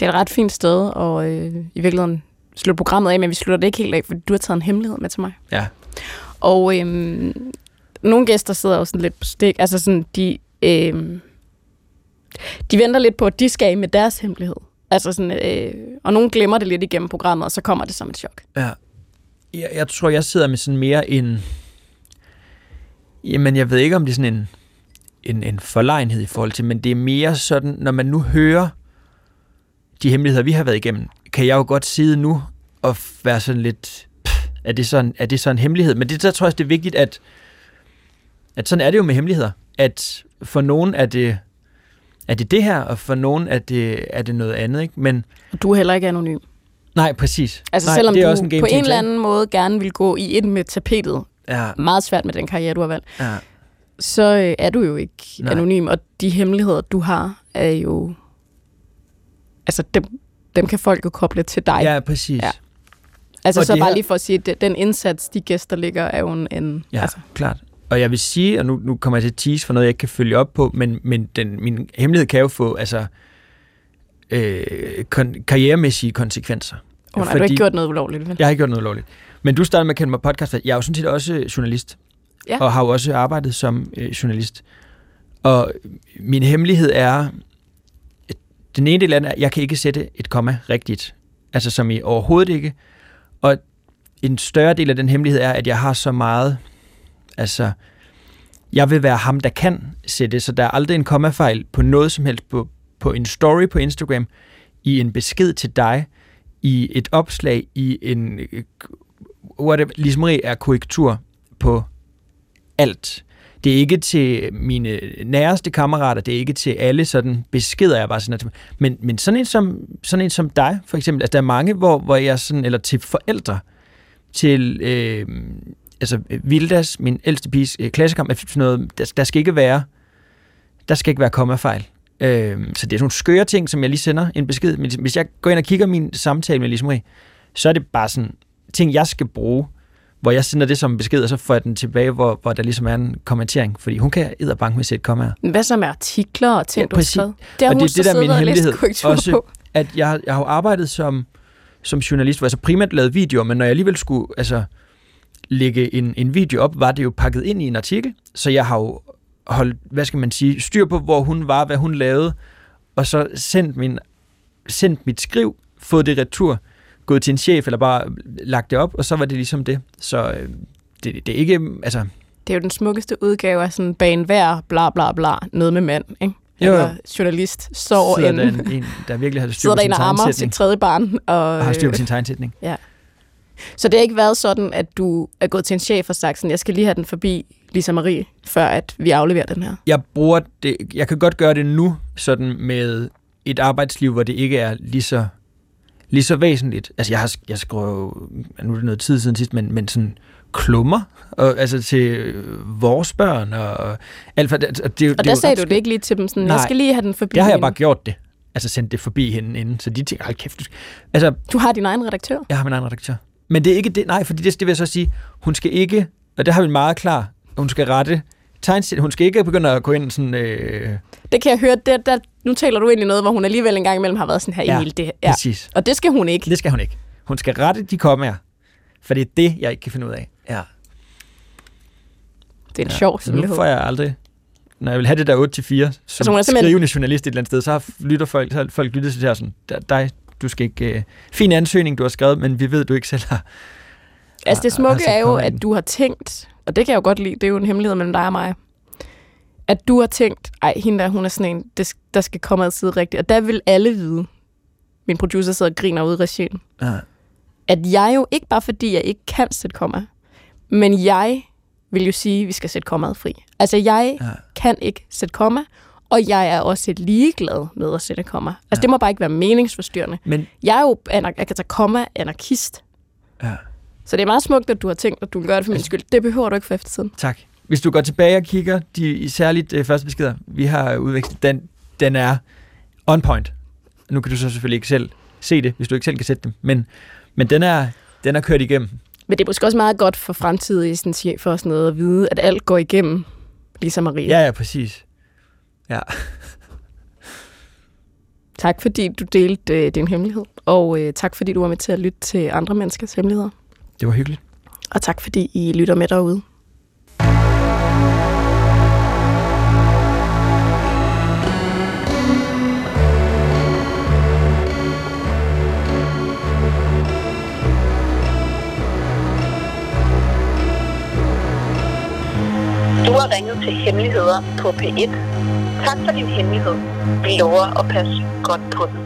Det er et ret fint sted, og øh, i virkeligheden slutte programmet af, men vi slutter det ikke helt af, fordi du har taget en hemmelighed med til mig. ja, Og øhm, nogle gæster sidder jo sådan lidt på stik, altså sådan, de, øhm, de venter lidt på, at de skal af med deres hemmelighed. Altså sådan, øh, og nogen glemmer det lidt igennem programmet, og så kommer det som et chok. Ja. Jeg, jeg tror, jeg sidder med sådan mere en... Jamen, jeg ved ikke, om det er sådan en, en, en forlegenhed i forhold til, men det er mere sådan, når man nu hører de hemmeligheder, vi har været igennem, kan jeg jo godt sidde nu og være sådan lidt... Pff, er det sådan, er det sådan en hemmelighed? Men det, der tror jeg også, det er vigtigt, at, at sådan er det jo med hemmeligheder. At for nogen er det, er det det her, og for nogen er det, er det noget andet. Ikke? Men Og du er heller ikke anonym nej, præcis. Altså nej, selvom det er du også en game på en eller anden måde gerne vil gå i et med tapetet, Ja, meget svært med den karriere, du har valgt, ja. så øh, er du jo ikke Nej. Anonym, og de hemmeligheder, du har, er jo... Altså, dem, dem kan folk jo koble til dig. Ja, præcis. Ja. Altså, og så bare her- lige for at sige, at den indsats, de gæster ligger, er jo en... en ja altså. klart. Og jeg vil sige, og nu, nu kommer jeg til at tease for noget, jeg ikke kan følge op på, men, men den, min hemmelighed kan jo få altså, øh, kon- karrieremæssige konsekvenser. Oh, nej, du har ikke gjort noget ulovligt, vel? Jeg har ikke gjort noget lovligt. Men du startede med at kende mig podcast. Jeg er jo sådan set også journalist, Ja. og har jo også arbejdet som øh, journalist. Og min hemmelighed er, den ene del af den er, at jeg kan ikke sætte et komma rigtigt. Altså som i overhovedet ikke. Og en større del af den hemmelighed er, at jeg har så meget, altså, jeg vil være ham, der kan sætte, så der er aldrig en kommafejl på noget som helst på, på en story på Instagram, i en besked til dig, i et opslag, i en, whatever, ligesom er korrektur på alt. Det er ikke til mine næreste kammerater, det er ikke til alle sådan beskeder, jeg bare sådan, men, men sådan en som, sådan en som dig, for eksempel, altså der er mange, hvor, hvor jeg sådan, eller til forældre, til øh, altså Vildas, min ældste piges øh, klassekamp, sådan noget, der, der skal ikke være, der skal ikke være kommafejl. Øh, så det er sådan nogle skøre ting, som jeg lige sender en besked. Men hvis jeg går ind og kigger min samtale med Lise Marie, så er det bare sådan ting, jeg skal bruge, hvor jeg sender det som besked, og så får jeg den tilbage, hvor, hvor der ligesom er en kommentering, fordi hun kan bank med sætte kommaer. Hvad så med artikler og ting, ja, du har Det og det, det der er min hemmelighed. Også, på. at jeg, jeg har arbejdet som, som journalist, hvor jeg så primært lavede videoer, men når jeg alligevel skulle altså, lægge en, en video op, var det jo pakket ind i en artikel, så jeg har jo holdt, hvad skal man sige, styr på, hvor hun var, hvad hun lavede, og så sendt, min, sendt mit skriv, fået det retur, gået til en chef, eller bare lagt det op, og så var det ligesom det. Så øh, det, det er ikke, altså... Det er jo den smukkeste udgave af sådan bane hver, bla bla bla, noget med mand, ikke? Jo, Eller journalist står en, der, en, der virkelig har styr på sin en sit tredje barn. Og, og har styr på sin tegnsætning. Ja. Så det har ikke været sådan, at du er gået til en chef og sagt sådan, jeg skal lige have den forbi Lisa Marie, før at vi afleverer den her? Jeg bruger det, jeg kan godt gøre det nu, sådan med et arbejdsliv, hvor det ikke er lige så, lige så væsentligt. Altså jeg har, jeg jo, nu er det noget tid siden sidst, men, men sådan klummer, og, altså til vores børn, og, og alt for, det, og, det, og der det sagde du det ikke lige til dem, sådan, Nej, jeg skal lige have den forbi der har jeg bare gjort det. Altså sendt det forbi hende inden, så de tænker, hold kæft. Altså, du har din egen redaktør? Jeg har min egen redaktør. Men det er ikke det, nej, fordi det, det vil jeg så sige, hun skal ikke, og det har vi meget klar, hun skal rette tegnstil. Hun skal ikke begynde at gå ind sådan... Øh... Det kan jeg høre. Der, der, nu taler du ind i noget, hvor hun alligevel en gang imellem har været sådan her, ja, Emil. Det, ja, præcis. Og det skal hun ikke. Det skal hun ikke. Hun skal rette de kommaer. For det er det, jeg ikke kan finde ud af. Ja. Det er en ja. sjov Nu får jeg aldrig... Når jeg vil have det der 8-4, som altså, simpelthen... skrivende journalist et eller andet sted, så lytter folk, så folk lytter til det her sådan, dig, du skal ikke... Øh, fin ansøgning, du har skrevet, men vi ved, du ikke selv har... Altså det smukke er jo, at du har tænkt, og det kan jeg jo godt lide, det er jo en hemmelighed mellem dig og mig, at du har tænkt, ej, hende der, hun er sådan en, der skal komme altid rigtigt. Og der vil alle vide, min producer sidder og griner ude i regien, ja. at jeg jo ikke bare fordi, jeg ikke kan sætte komma, men jeg vil jo sige, at vi skal sætte kommaet fri. Altså, jeg ja. kan ikke sætte komma, og jeg er også ligeglad med at sætte komma. Altså, ja. det må bare ikke være meningsforstyrrende. Men... Jeg er jo, jeg kan tage komma, anarkist. Ja. Så det er meget smukt, at du har tænkt, at du gøre det for min skyld. Det behøver du ikke for eftertiden. Tak. Hvis du går tilbage og kigger, de særligt øh, første beskeder, vi har udvekslet, den, den er on point. Nu kan du så selvfølgelig ikke selv se det, hvis du ikke selv kan sætte dem, men, men den, er, den er kørt igennem. Men det er måske også meget godt for fremtidige sådan, chef og sådan noget at vide, at alt går igennem, ligesom Maria. Ja, ja, præcis. Ja. tak fordi du delte øh, din hemmelighed, og øh, tak fordi du var med til at lytte til andre menneskers hemmeligheder. Det var hyggeligt. Og tak fordi I lytter med derude. Du har ringet til Hemmeligheder på P1. Tak for din hemmelighed. Vi lover at passe godt på den.